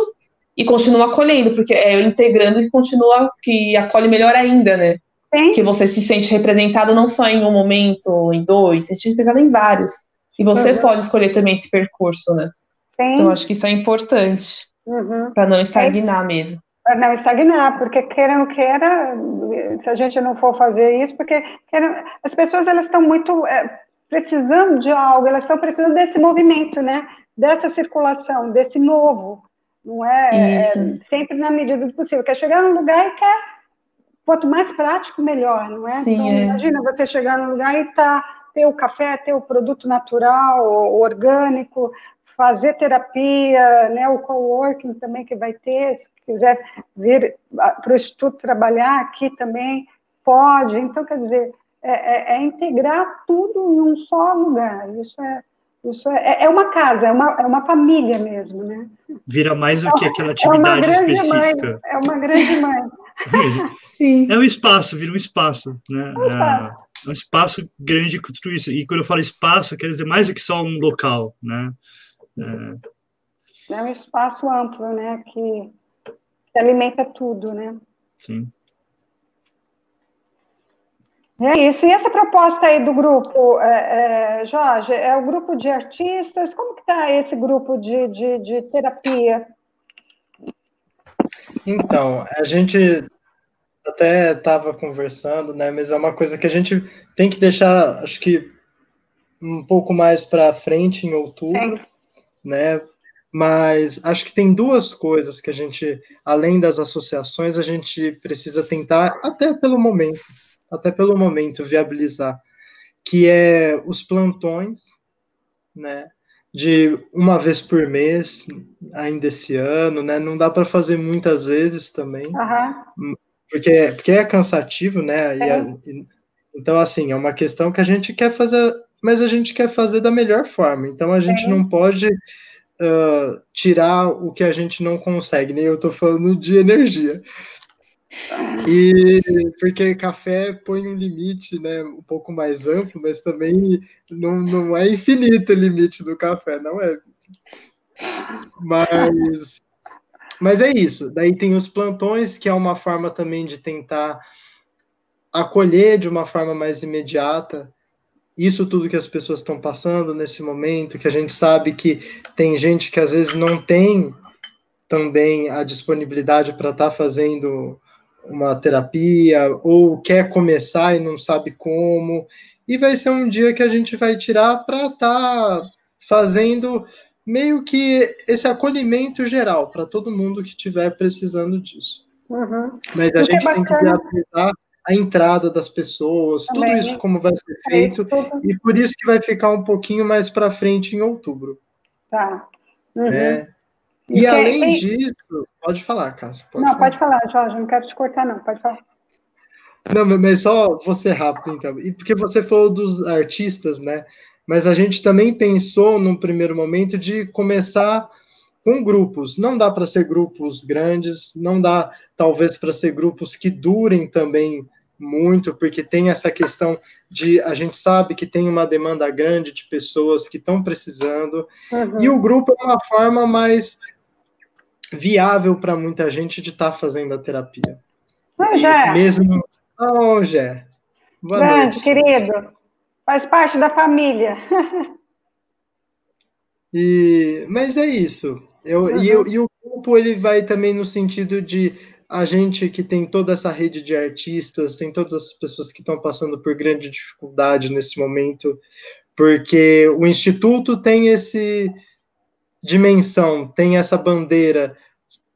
e continua acolhendo, porque é integrando que continua, que acolhe melhor ainda, né? Sim. Que você se sente representado não só em um momento, em dois, se sente representado em vários. E você uhum. pode escolher também esse percurso, né? Sim. Então, acho que isso é importante. Uhum. Para não estagnar é, mesmo. Para não estagnar, porque queira ou queira, se a gente não for fazer isso, porque as pessoas elas estão muito é, precisando de algo, elas estão precisando desse movimento, né? Dessa circulação, desse novo. Não é, é sempre na medida do possível. Quer chegar num lugar e quer quanto mais prático, melhor, não é? Sim, então, é. imagina você chegar num lugar e tá ter o café, ter o produto natural, orgânico, fazer terapia, né, o coworking também que vai ter, quiser vir para o Instituto trabalhar aqui também, pode. Então, quer dizer, é, é, é, integrar tudo em um só lugar. Isso é, isso é, é uma casa, é uma, é uma família mesmo, né? Vira mais do que aquela atividade é específica. Mãe, é uma grande mãe. Sim. É um espaço, vira um espaço, né? É, é um espaço grande com tudo isso. E quando eu falo espaço, quer dizer mais do que só um local, né? É, é um espaço amplo, né? Que, que alimenta tudo, né? Sim. É isso. E essa proposta aí do grupo, é, é, Jorge, é o grupo de artistas? Como que está esse grupo de, de, de terapia? Então, a gente até estava conversando, né? Mas é uma coisa que a gente tem que deixar, acho que um pouco mais para frente em outubro, Sim. né? Mas acho que tem duas coisas que a gente, além das associações, a gente precisa tentar, até pelo momento, até pelo momento, viabilizar, que é os plantões, né? De uma vez por mês, ainda esse ano, né? Não dá para fazer muitas vezes também, uhum. porque, porque é cansativo, né? É. E, então, assim, é uma questão que a gente quer fazer, mas a gente quer fazer da melhor forma. Então, a gente é. não pode uh, tirar o que a gente não consegue, nem né? eu estou falando de energia. E porque café põe um limite, né, um pouco mais amplo, mas também não, não é infinito o limite do café, não é. Mas, mas é isso. Daí tem os plantões, que é uma forma também de tentar acolher de uma forma mais imediata isso tudo que as pessoas estão passando nesse momento, que a gente sabe que tem gente que às vezes não tem também a disponibilidade para estar tá fazendo uma terapia ou quer começar e não sabe como. E vai ser um dia que a gente vai tirar para estar tá fazendo meio que esse acolhimento geral para todo mundo que estiver precisando disso. Uhum. Mas a gente tem que viabilizar a entrada das pessoas, Também. tudo isso como vai ser é feito, e por isso que vai ficar um pouquinho mais para frente em outubro. Tá. Uhum. É. E, e além disso, pode falar, Cássio. Pode não, falar. pode falar, Jorge, não quero te cortar, não, pode falar. Não, mas só você rápido, então. E porque você falou dos artistas, né? Mas a gente também pensou, num primeiro momento, de começar com grupos. Não dá para ser grupos grandes, não dá talvez para ser grupos que durem também muito, porque tem essa questão de a gente sabe que tem uma demanda grande de pessoas que estão precisando, uhum. e o grupo é uma forma mais viável para muita gente de estar tá fazendo a terapia. Oh, Jé. Mesmo. Oh, Jé. Boa Grande, noite. querido. Faz parte da família. E, mas é isso. Eu, uhum. e, eu, e o grupo ele vai também no sentido de a gente que tem toda essa rede de artistas, tem todas as pessoas que estão passando por grande dificuldade nesse momento, porque o instituto tem esse dimensão, tem essa bandeira,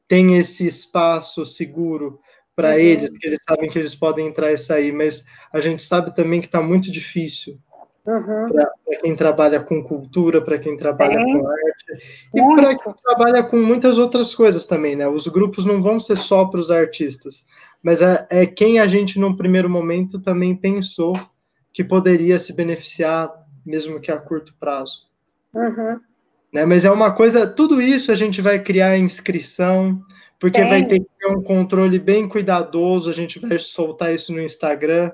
tem esse espaço seguro para uhum. eles, que eles sabem que eles podem entrar e sair, mas a gente sabe também que está muito difícil Uhum. Para quem trabalha com cultura, para quem trabalha com arte e para quem trabalha com muitas outras coisas também, né? Os grupos não vão ser só para os artistas, mas é, é, quem a gente, num primeiro momento, também pensou que poderia se beneficiar, mesmo que a curto prazo. Uhum. Né? Mas é uma coisa, tudo isso a gente vai criar inscrição, porque vai ter que ter um controle bem cuidadoso, a gente vai soltar isso no Instagram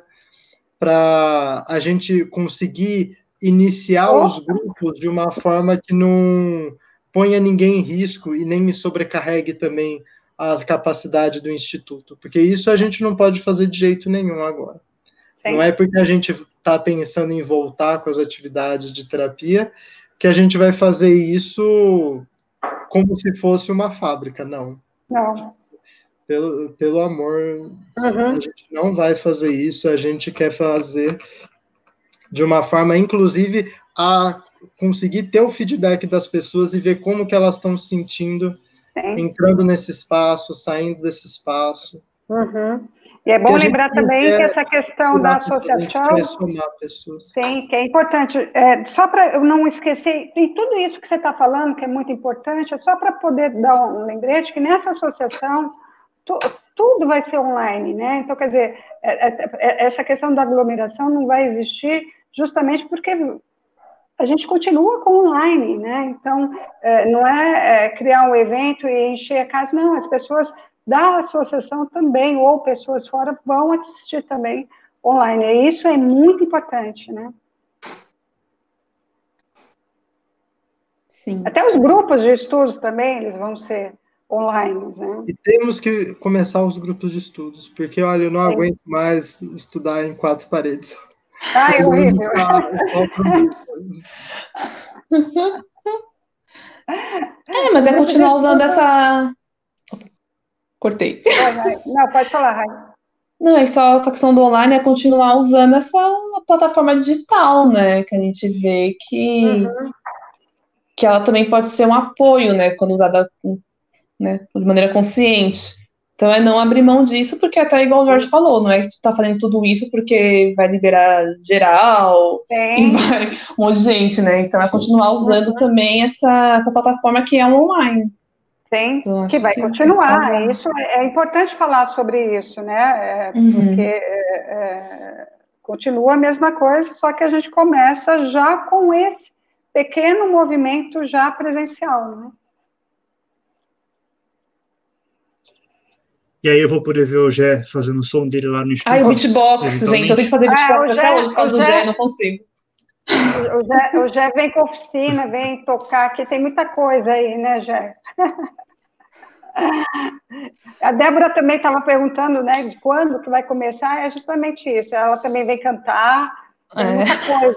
para a gente conseguir iniciar os grupos de uma forma que não ponha ninguém em risco e nem sobrecarregue também a capacidade do instituto, porque isso a gente não pode fazer de jeito nenhum agora. Sim. Não é porque a gente está pensando em voltar com as atividades de terapia que a gente vai fazer isso como se fosse uma fábrica, não. Não pelo, pelo amor, uhum. a gente não vai fazer isso, a gente quer fazer de uma forma, inclusive, a conseguir ter o feedback das pessoas e ver como que elas estão se sentindo Sim. entrando nesse espaço, saindo desse espaço. Uhum. E é bom lembrar também que essa questão da associação. Sim, que é importante. É, só para eu não esquecer, e tudo isso que você está falando, que é muito importante, é só para poder dar um lembrete que nessa associação tudo vai ser online, né? Então, quer dizer, é, é, é, essa questão da aglomeração não vai existir justamente porque a gente continua com online, né? Então, não é criar um evento e encher a casa, não, as pessoas da associação também, ou pessoas fora, vão assistir também online. E isso é muito importante, né? Sim. Até os grupos de estudos também, eles vão ser online. Né? E temos que começar os grupos de estudos, porque, olha, eu não Sim. aguento mais estudar em quatro paredes. Ah, é horrível. é, mas é continuar usando essa. Cortei. Não, pode falar, Rai. Não, é só essa questão do online é continuar usando essa plataforma digital, né? Que a gente vê que, uhum. que ela também pode ser um apoio, né? Quando usada né, de maneira consciente. Então é não abrir mão disso, porque até igual o Jorge falou, não é que tu tá fazendo tudo isso porque vai liberar geral e vai um monte de gente, né? Então é continuar usando uhum. também essa, essa plataforma que é online. Sim, que vai que continuar. É isso é, é, importante falar sobre isso, né? É, uhum. Porque é, é, continua a mesma coisa, só que a gente começa já com esse pequeno movimento já presencial, né? E aí eu vou poder ver o Gé fazendo o som dele lá no estúdio. Ai, o beatbox, gente, eu tenho que fazer beatbox ah, até hoje por causa do Gé, não consigo. O Gé, o Gé vem com oficina, vem tocar aqui, tem muita coisa aí, né, Gé? A Débora também estava perguntando, né, de quando que vai começar, é justamente isso. Ela também vem cantar, tem é. muita coisa.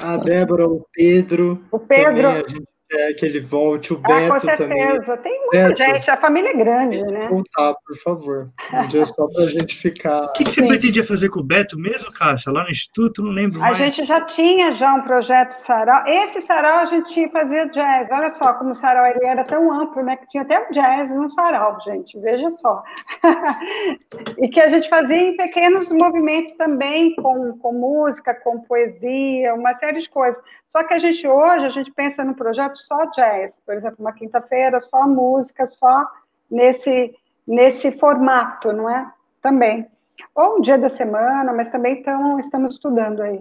A Débora, o Pedro. O Pedro. Também, é, que ele volte, o ah, Beto com certeza. também. Tem muita Beto, gente, a família é grande, né? Voltar, por favor. Um dia só para a gente ficar. O que, que você pretendia fazer com o Beto mesmo, Cássia? Lá no Instituto? Não lembro a mais. A gente já tinha já um projeto sarau. Esse sarau a gente fazia jazz. Olha só como o sarau ele era tão amplo, né? Que tinha até o jazz no sarau, gente. Veja só. e que a gente fazia em pequenos movimentos também, com, com música, com poesia, uma série de coisas. Só que a gente hoje, a gente pensa no projeto só jazz, por exemplo, uma quinta-feira, só música, só nesse, nesse formato, não é? Também. Ou um dia da semana, mas também tão, estamos estudando aí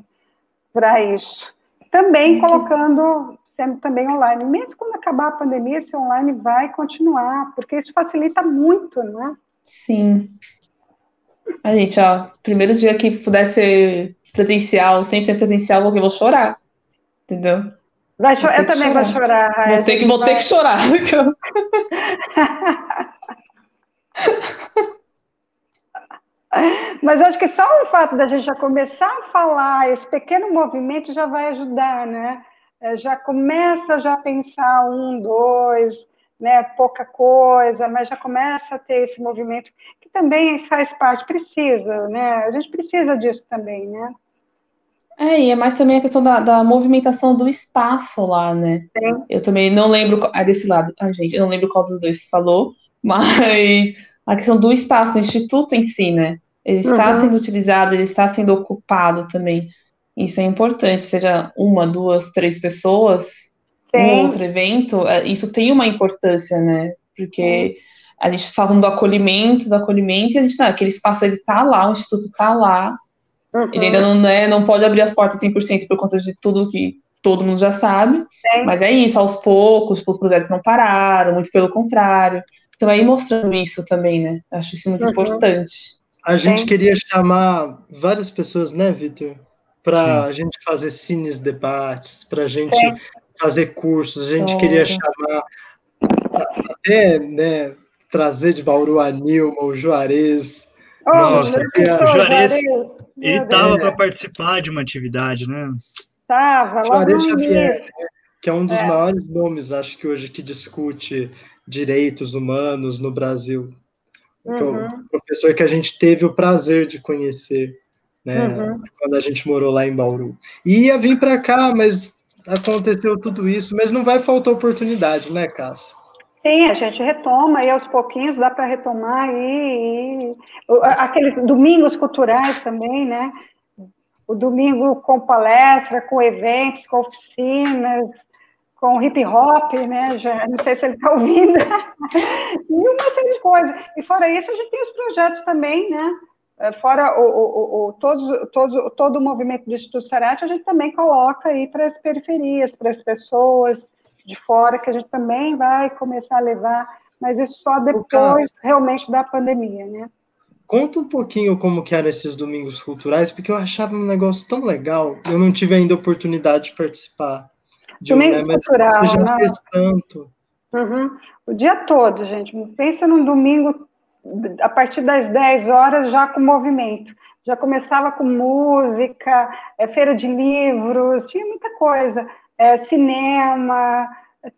para isso. Também colocando, sendo também online. Mesmo quando acabar a pandemia, esse online vai continuar, porque isso facilita muito, não é? Sim. A gente, ó, primeiro dia que puder ser presencial, sempre ser presencial, eu vou chorar. Entendeu? Vai cho- eu também chorar. vou chorar. Raia, vou ter que, vou ter que chorar. Mas acho que só o fato da gente já começar a falar, esse pequeno movimento já vai ajudar, né? É, já começa já a pensar um, dois, né? Pouca coisa, mas já começa a ter esse movimento que também faz parte, precisa, né? A gente precisa disso também, né? É, e é mais também a questão da, da movimentação do espaço lá, né? Sim. Eu também não lembro. Ah, desse lado. Ah, gente, eu não lembro qual dos dois falou, mas a questão do espaço, o instituto em si, né? Ele está uhum. sendo utilizado, ele está sendo ocupado também. Isso é importante, seja uma, duas, três pessoas, Sim. um outro evento, é, isso tem uma importância, né? Porque a gente está falando do acolhimento, do acolhimento, e a gente, não, aquele espaço ele está lá, o instituto está lá, Uhum. Ele ainda não, é, não pode abrir as portas 100% por conta de tudo que todo mundo já sabe. Sim. Mas é isso, aos poucos, os projetos não pararam, muito pelo contrário. Então, aí mostrando isso também, né? Acho isso muito uhum. importante. A gente Sim. queria chamar várias pessoas, né, Vitor? Para a gente fazer cines debates, para a gente Sim. fazer cursos. A gente Sim. queria chamar até, né, trazer de Bauru a Nilma, o Juarez, Oh, Nossa, o Juarez, ele estava para participar de uma atividade, né? Tava, Juarez Xavier, que é um dos é. maiores nomes, acho que hoje, que discute direitos humanos no Brasil. É uhum. um professor que a gente teve o prazer de conhecer, né? Uhum. Quando a gente morou lá em Bauru. E ia vir para cá, mas aconteceu tudo isso, mas não vai faltar oportunidade, né, Cássia? Sim, a gente retoma e aos pouquinhos dá para retomar e, e, aqueles domingos culturais também, né? O domingo com palestra, com eventos, com oficinas, com hip hop, né? Já, não sei se ele está ouvindo. e uma série de coisas. E fora isso, a gente tem os projetos também, né? É, fora o, o, o, todos, todos, todo o movimento do Instituto Sarate, a gente também coloca aí para as periferias, para as pessoas, de fora, que a gente também vai começar a levar, mas isso só depois realmente da pandemia, né? Conta um pouquinho como que eram esses domingos culturais, porque eu achava um negócio tão legal. Eu não tive ainda oportunidade de participar. De Domingo um, né, cultural, você já né? fez tanto. Uhum. O dia todo, gente. Pensa num domingo, a partir das 10 horas, já com movimento. Já começava com música, é, feira de livros, tinha muita coisa é, cinema,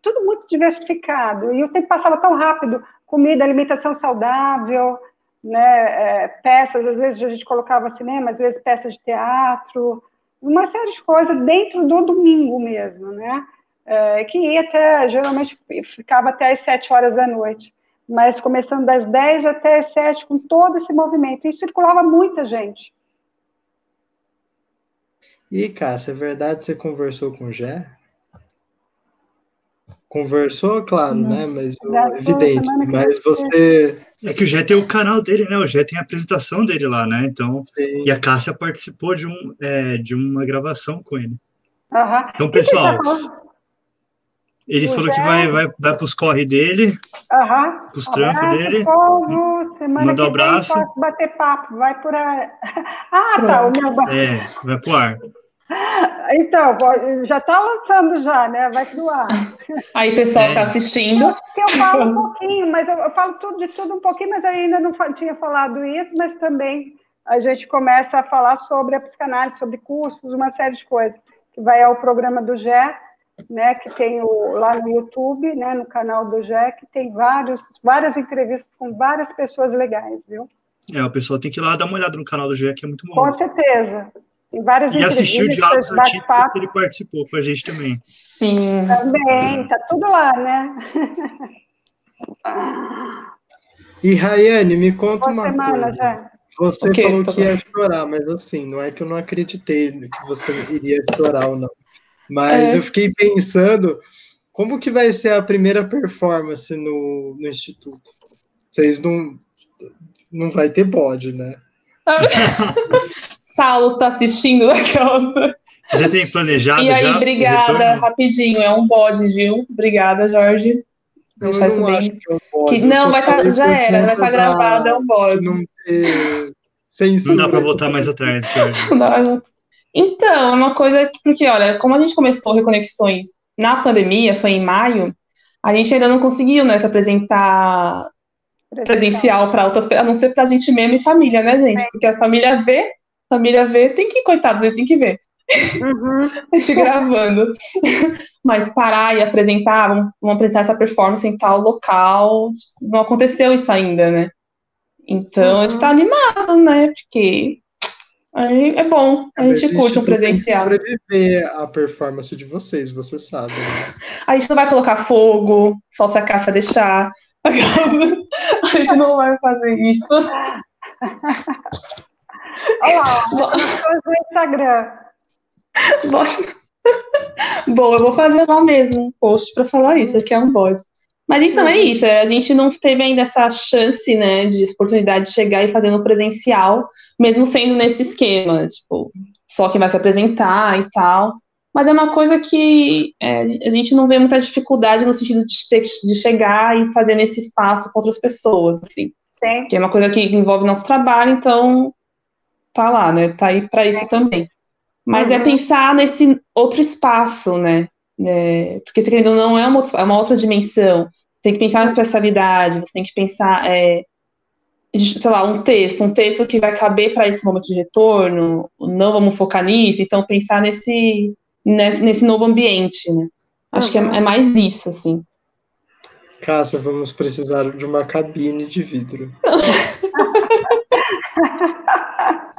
tudo muito diversificado. E o tempo passava tão rápido, comida, alimentação saudável, né, é, peças, às vezes a gente colocava cinema, às vezes peças de teatro, uma série de coisas dentro do domingo mesmo, né? É, que ia até, geralmente ficava até as sete horas da noite, mas começando das dez até as sete, com todo esse movimento, e circulava muita gente. E, Cássia, é verdade você conversou com o Jé? Conversou, claro, né? Mas é evidente. Mas você. É que o Jé tem o canal dele, né? O Jé tem a apresentação dele lá, né? Então. Sim. E a Cássia participou de, um, é, de uma gravação com ele. Uhum. Então, pessoal. Ele o falou Jé... que vai, vai, vai para os corre dele, uhum. para os trampos dele. Povo, semana Manda um abraço. bater papo, vai por aí. Ah, tá, o meu. É, vai pro ar. Então, já está lançando já, né? Vai pro ar. Aí, pessoal está é. assistindo. Eu, eu falo um pouquinho, mas eu, eu, falo tudo de tudo um pouquinho, mas ainda não tinha falado isso, mas também a gente começa a falar sobre a psicanálise, sobre cursos, uma série de coisas, que vai ao programa do GE, né, que tem o, lá no YouTube, né, no canal do GE, que tem vários, várias entrevistas com várias pessoas legais, viu? É, o pessoal tem que ir lá dar uma olhada no canal do GE, que é muito bom. Com certeza. Tem várias e assistiu diálogos antigos que ele participou com a gente também. Sim. Também, tá tudo lá, né? e Rayane, me conta Boa uma semana, coisa. Já. Você okay, falou que ia chorar, mas assim, não é que eu não acreditei que você iria chorar ou não. Mas é. eu fiquei pensando como que vai ser a primeira performance no, no Instituto. Vocês não. Não vai ter bode, né? Saulo está assistindo outra. Já tem planejado? E aí, já, obrigada, rapidinho, é um bode, viu? Obrigada, Jorge. Não, Deixar isso bem. Que, é um bode, que não, vai tá, já era, vai estar tá gravado, é um bode. Não, ter... não dá para voltar mais atrás, Jorge. Então, é uma coisa que, porque, olha, como a gente começou Reconexões na pandemia, foi em maio, a gente ainda não conseguiu né, se apresentar presencial para outras pessoas, a não ser para a gente mesmo e família, né, gente? Porque a família vê família vê, tem que, coitados, eles têm que ver. Uhum. a gente gravando. Mas parar e apresentar, vamos, vamos, apresentar essa performance em tal local, não aconteceu isso ainda, né? Então uhum. a gente tá uhum. animado, né? Porque aí é bom, a, a gente curte um presencial. sobreviver a performance de vocês, você sabe. Né? A gente não vai colocar fogo, só se a caça deixar. A gente não vai fazer isso. Olha lá, no Instagram. Bom, eu vou fazer lá mesmo um post para falar isso, que é um bode. Mas então é isso, a gente não teve ainda essa chance, né, de oportunidade de chegar e fazer no presencial, mesmo sendo nesse esquema, tipo, só quem vai se apresentar e tal. Mas é uma coisa que é, a gente não vê muita dificuldade no sentido de, ter, de chegar e fazer nesse espaço com outras pessoas, assim. Sim. Que é uma coisa que envolve nosso trabalho, então tá lá, né? Tá aí para isso também. Mas é uhum. é pensar nesse outro espaço, né? É, porque se querendo não é uma, é uma outra dimensão. Você tem que pensar na especialidade, você tem que pensar, é, sei lá, um texto, um texto que vai caber para esse momento de retorno, não vamos focar nisso, então pensar nesse, nesse, nesse novo ambiente, né? Acho uhum. que é, é, mais isso, assim. Cássia, vamos precisar de uma cabine de vidro.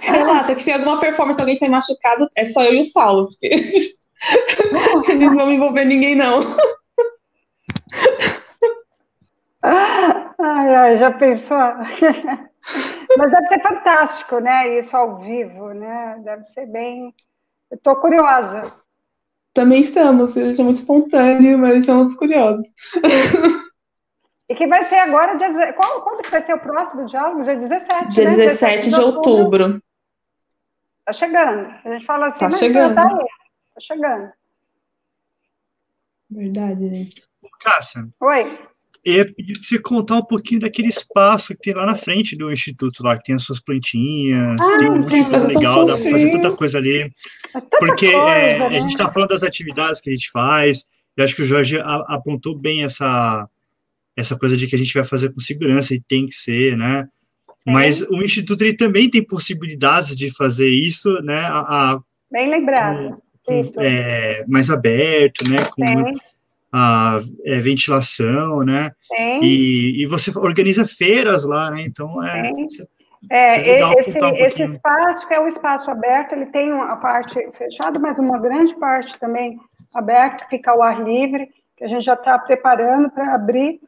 Relaxa, que se alguma performance alguém tem machucado, é só eu e o Saulo, porque eles não vão envolver ninguém, não. Ai, ai, já pensou? Mas deve ser fantástico, né? Isso ao vivo, né? Deve ser bem. Eu estou curiosa. Também estamos, é muito espontâneo, mas estamos curiosos. E que vai ser agora, dia, qual, quando que vai ser o próximo diálogo? Dia 17, Dia né? 17 de outubro. Tá chegando. A gente fala assim, tá mas chegando. tá aí. Tá chegando. Verdade, gente. Cássia. Oi. Eu ia pedir pra você contar um pouquinho daquele espaço que tem lá na frente do Instituto, lá, que tem as suas plantinhas, ah, tem um monte de coisa legal, dá para fazer tanta coisa ali. É porque coisa, é, né? a gente está falando das atividades que a gente faz, e acho que o Jorge apontou bem essa, essa coisa de que a gente vai fazer com segurança e tem que ser, né? É. Mas o Instituto ele também tem possibilidades de fazer isso, né? A, Bem lembrado. Com, com, é, mais aberto, né? Com, a é, ventilação, né? E, e, você organiza feiras lá, né? Então é. É, esse, esse espaço que é o espaço aberto, ele tem uma parte fechada, mas uma grande parte também aberta, fica ao ar livre, que a gente já está preparando para abrir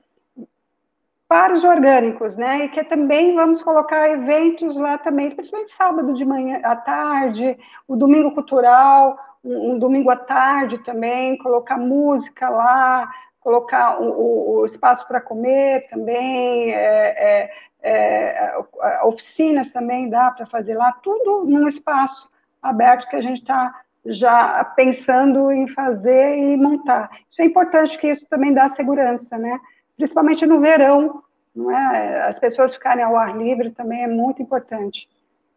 para os orgânicos, né? E que também vamos colocar eventos lá também, principalmente sábado de manhã à tarde, o domingo cultural, um, um domingo à tarde também, colocar música lá, colocar o, o espaço para comer também, é, é, é, oficinas também dá para fazer lá, tudo num espaço aberto que a gente está já pensando em fazer e montar. Isso é importante que isso também dá segurança, né? Principalmente no verão, não é? As pessoas ficarem ao ar livre também é muito importante.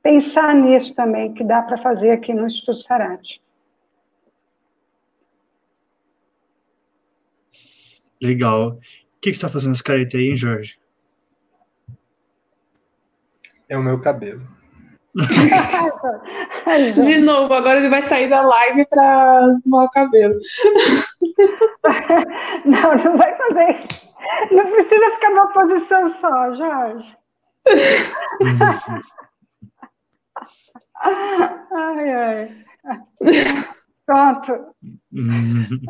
Pensar nisso também, que dá para fazer aqui no Instituto Sarate. Legal. O que, que você está fazendo as caretas aí, Jorge? É o meu cabelo. De novo, agora ele vai sair da live para arrumar o cabelo. Não, não vai fazer isso. Não precisa ficar numa posição só, Jorge. ai, ai. Pronto.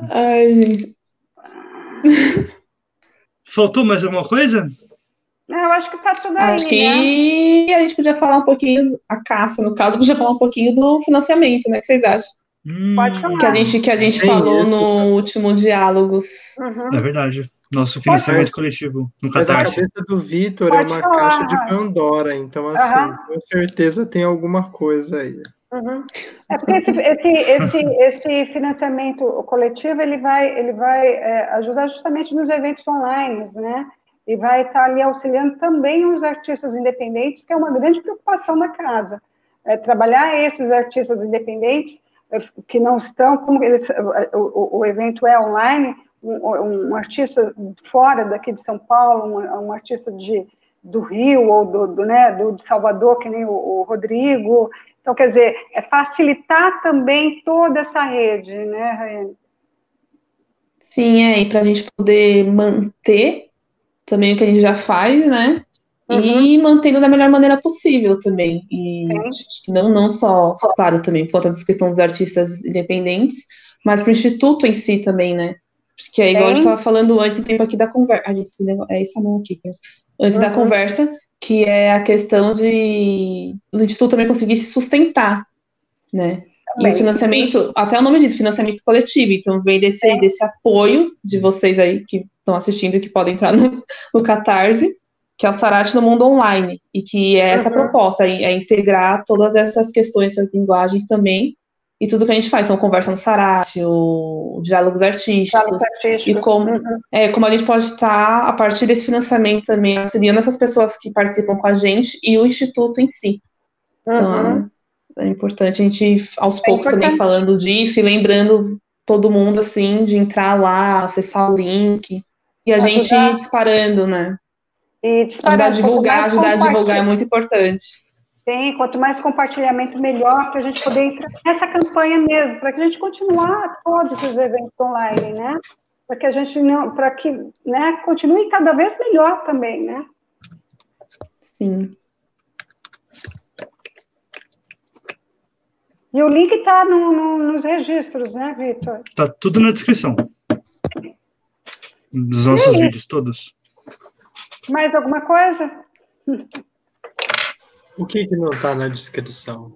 Ai, gente. Faltou mais alguma coisa? eu acho que tá tudo aí. Acho que né? a gente podia falar um pouquinho, a Caça, no caso, podia falar um pouquinho do financiamento, né? O que vocês acham? Hum, Pode falar. Que a gente, que a gente falou isso, no último Diálogos. Uhum. É verdade. Nosso financiamento coletivo no Catarse. Mas a cabeça do Vitor é uma falar. caixa de Pandora, então, assim, uhum. com certeza tem alguma coisa aí. Uhum. É porque esse, esse, esse, esse, financiamento coletivo ele vai, ele vai é, ajudar justamente nos eventos online, né? E vai estar ali auxiliando também os artistas independentes, que é uma grande preocupação da casa. É, trabalhar esses artistas independentes é, que não estão, como eles, o, o evento é online, um, um, artista fora daqui de São Paulo, um, um artista de, do Rio ou do, do, né, do de Salvador, que nem o, o Rodrigo, então, quer dizer, é facilitar também toda essa rede, né, Raiane? Sim, é, e para a gente poder manter também o que a gente já faz, né? Uhum. E mantendo da melhor maneira possível também. E não, não só, claro, também por conta da questão dos artistas independentes, mas para o Instituto em si também, né? Porque é igual Sim. a gente estava falando antes do tempo aqui da conversa. A gente, é essa mão aqui. Antes uhum. da conversa, que é a questão de o Instituto também conseguir se sustentar, né? Também. E o financiamento, até o nome diz, financiamento coletivo, então vem desse, é. desse apoio de vocês aí que estão assistindo e que podem entrar no, no Catarse, que é o Sarate no mundo online, e que é essa uhum. proposta, é, é integrar todas essas questões, essas linguagens também, e tudo que a gente faz, então conversa no Sarate, o, diálogos artísticos, diálogos artísticos. e como, uhum. é, como a gente pode estar, a partir desse financiamento também, auxiliando essas pessoas que participam com a gente e o Instituto em si. Então, uhum. é importante a gente, aos é poucos, importante. também falando disso e lembrando todo mundo, assim, de entrar lá, acessar o link, e a ajudar. gente disparando, né? E disparar, ajudar a divulgar, ajudar a divulgar é muito importante. Tem, quanto mais compartilhamento, melhor, para a gente poder entrar nessa campanha mesmo, para que a gente continuar todos esses eventos online, né? Para que a gente não, para que, né, continue cada vez melhor também, né? Sim. E o link está no, no, nos registros, né, Vitor? Está tudo na descrição. Dos nossos vídeos, todos. Mais alguma coisa? O que, que não está na descrição?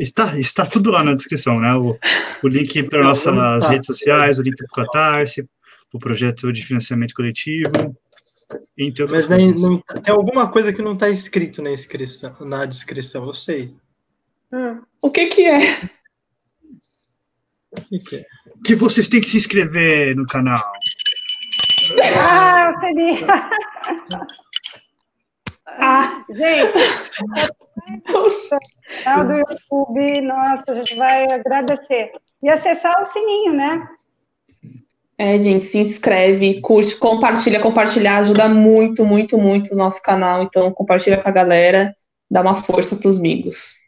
Está, está tudo lá na descrição, né? O, o link para nossas tá. redes sociais, o link para o Catarse, o projeto de financiamento coletivo, entre outras Mas coisas. Não, tem alguma coisa que não está escrito na, inscrição, na descrição, eu sei. Hum. O que que é? O que, que é? Que vocês têm que se inscrever no canal. Ah, eu sabia. Ah, gente, canal do YouTube, nossa, a gente vai agradecer. E acessar o sininho, né? É, gente, se inscreve, curte, compartilha, compartilhar ajuda muito, muito, muito o nosso canal. Então, compartilha com a galera, dá uma força para os amigos.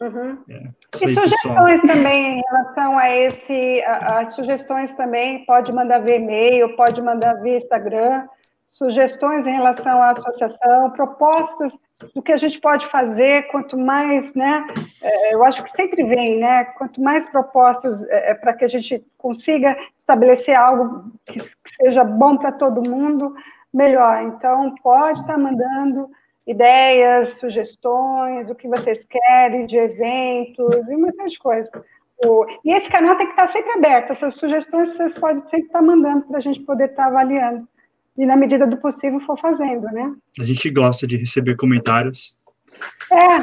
Uhum. É, e sugestões também em relação a esse, as sugestões também, pode mandar via e-mail, pode mandar via Instagram, sugestões em relação à associação, propostas do que a gente pode fazer, quanto mais, né, é, eu acho que sempre vem, né, quanto mais propostas é, é para que a gente consiga estabelecer algo que, seja bom para todo mundo, melhor. Então, pode estar mandando ideias, sugestões, o que vocês querem de eventos e muitas coisas. E esse canal tem que estar sempre aberto, essas sugestões vocês podem sempre estar mandando para a gente poder estar avaliando e, na medida do possível, for fazendo, né? A gente gosta de receber comentários. É.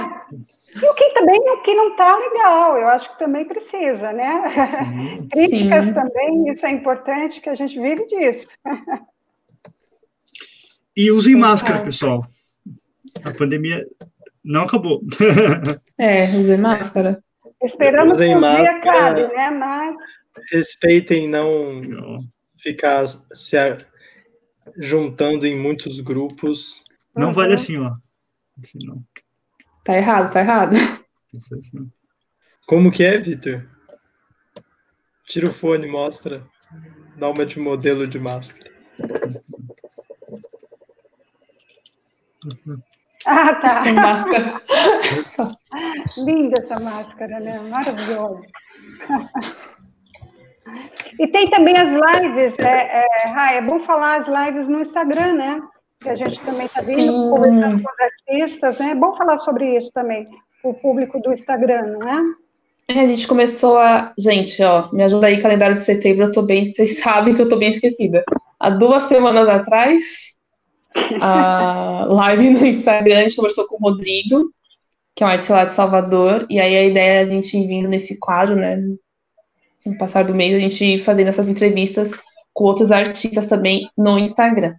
E o que também o que não está legal, eu acho que também precisa, né? Sim, Críticas sim. também, isso é importante, que a gente vive disso. E usem máscara, pessoal. A pandemia não acabou. É, usem máscara. Esperamos usem que um máscara, dia acabe, né? Mas... Respeitem não, não. ficar se juntando em muitos grupos. Não uhum. vale assim, ó. Não. Tá errado, tá errado. Como que é, Vitor? Tira o fone, mostra. Dá uma de modelo de máscara. Ah, tá. Linda essa máscara, né? Maravilhosa. E tem também as lives, é, é, é bom falar as lives no Instagram, né? Que a gente também está vindo conversando com os artistas, né? É bom falar sobre isso também, o público do Instagram, não é? É, a gente começou a. Gente, ó, me ajuda aí, calendário de setembro, eu tô bem. Vocês sabem que eu tô bem esquecida. Há duas semanas atrás, a live no Instagram, a gente conversou com o Rodrigo, que é um artista lá de Salvador, e aí a ideia é a gente ir vindo nesse quadro, né? No passar do mês, a gente fazendo essas entrevistas com outros artistas também no Instagram.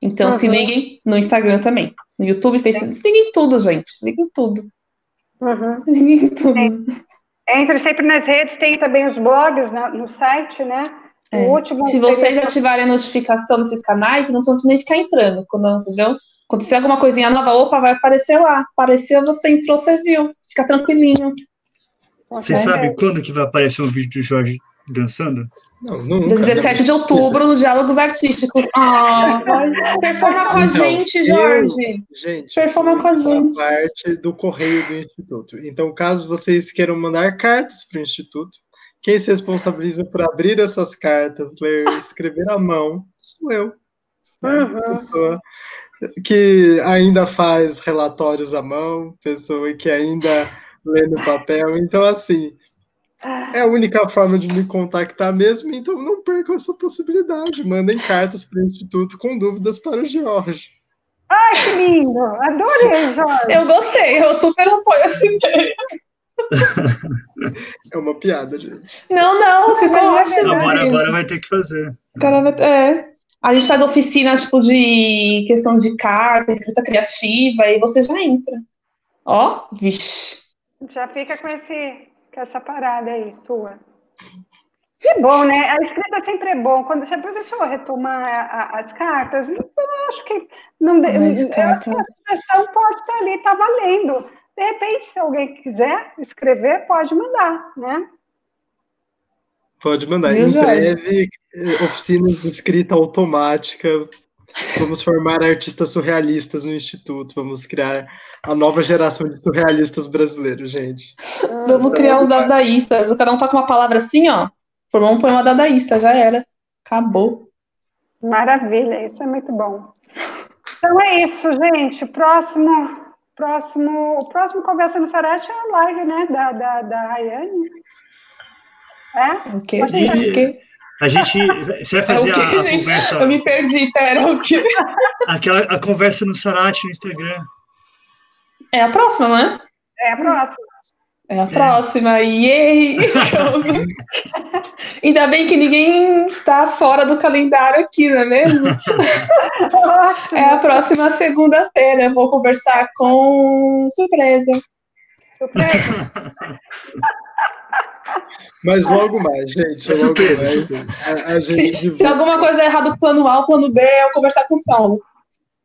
Então, uhum. se liguem no Instagram também. No YouTube, Facebook, se liguem tudo, gente. Liguem tudo. Uhum. Liguem tudo. É. Entre sempre nas redes, tem também os blogs no site, né? É. Último, se vocês ativarem a notificação nesses canais, não vão nem ficar entrando. Quando, entendeu? Acontecer alguma coisinha nova, opa, vai aparecer lá. Apareceu, você entrou, você viu. Fica tranquilinho. Você sabe quando que vai aparecer um vídeo do Jorge dançando? Não, nunca. 17 de outubro, no Diálogos Artísticos. Ah, performa com a então, gente, Jorge. Eu, gente, performa com a gente. parte do correio do Instituto. Então, caso vocês queiram mandar cartas para o Instituto, quem se responsabiliza por abrir essas cartas, ler, escrever à mão, sou eu. Uhum. Pessoa que ainda faz relatórios à mão, pessoa que ainda lê no papel. Então, assim, é a única forma de me contactar mesmo, então não percam essa possibilidade. Mandem cartas para o Instituto com dúvidas para o Jorge. Ai, que lindo! Adorei, Jorge! Eu gostei, eu super apoio essa ideia. É uma piada, gente. Não, não, ficou ótimo. Agora, agora vai ter que fazer. Vai, é. A gente faz oficina, tipo, de questão de carta, escrita criativa, e você já entra. Ó, vixe. Já fica com, esse, com essa parada aí, sua. Que bom, né? A escrita sempre é bom. Quando você professor retomar a, a, as cartas, eu acho que não de, eu acho que a sugestão pode estar ali, está valendo. De repente, se alguém quiser escrever, pode mandar, né? Pode mandar. em breve, oficina de escrita automática Vamos formar artistas surrealistas no Instituto. Vamos criar a nova geração de surrealistas brasileiros, gente. Vamos criar um dadaísta. Cada um tá com uma palavra assim, ó. Formou um poema dadaísta, já era. Acabou. Maravilha, isso é muito bom. Então é isso, gente. Próximo, próximo, o próximo Conversa no Sarate é a live, né, da, da, da Rayane. É? O quê? O quê? A gente. Você vai é fazer é a, a, conversa. Eu me perdi, pera, o quê? Aquela, a conversa no Sarate no Instagram. É a próxima, não é? É a próxima. É a é. próxima, yay! Ainda bem que ninguém está fora do calendário aqui, não é mesmo? é a próxima segunda-feira. Vou conversar com surpresa. Surpresa? Mas logo mais, gente. Logo mais. A, a gente se, se, alguma coisa é errada, o plano A, o plano B é eu conversar com o Saulo.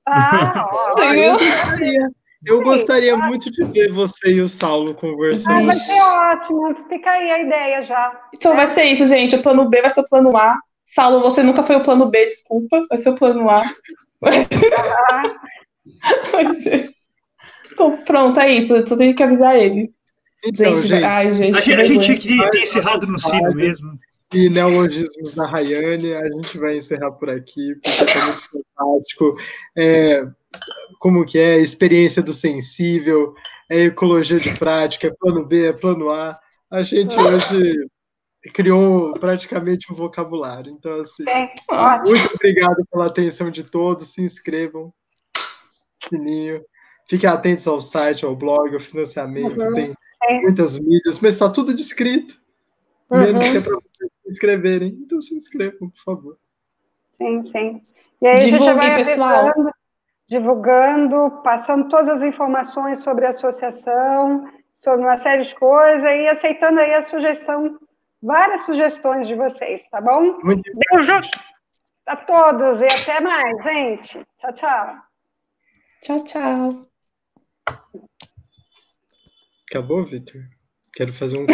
Ah, eu, entraria, Eu Sim, gostaria muito de ver você e o Saulo conversando. Ah, vai ser ótimo. Fica aí a ideia já. Então vai ser isso, gente. O plano B vai ser o plano A. Saulo, você nunca foi o plano B, desculpa. Vai ser o plano A. vai ser. Então, pronto, é isso. Eu só tenho que avisar ele. Então, gente, gente, ai, gente, a, gente, a gente tinha que ter encerrado no sino mesmo. E neologismos da Rayane, a gente vai encerrar por aqui, porque foi muito fantástico. É, como que é, experiência do sensível, é ecologia de prática, é plano B, é plano A. A gente hoje criou praticamente um vocabulário. Então, assim, é, muito obrigado pela atenção de todos. Se inscrevam, sininho. Fiquem atentos ao site, ao blog, ao financiamento. Uhum. Tem é. muitas mídias, mas está tudo descrito. Menos uhum. que é para vocês se inscreverem. Então, se inscrevam, por favor. Sim, sim. E aí, Divulguem, pessoal divulgando, passando todas as informações sobre a associação, sobre uma série de coisas e aceitando aí a sugestão, várias sugestões de vocês, tá bom? Muito Beijo a todos e até mais, gente. Tchau, tchau. Tchau, tchau. Acabou, Vitor? Quero fazer um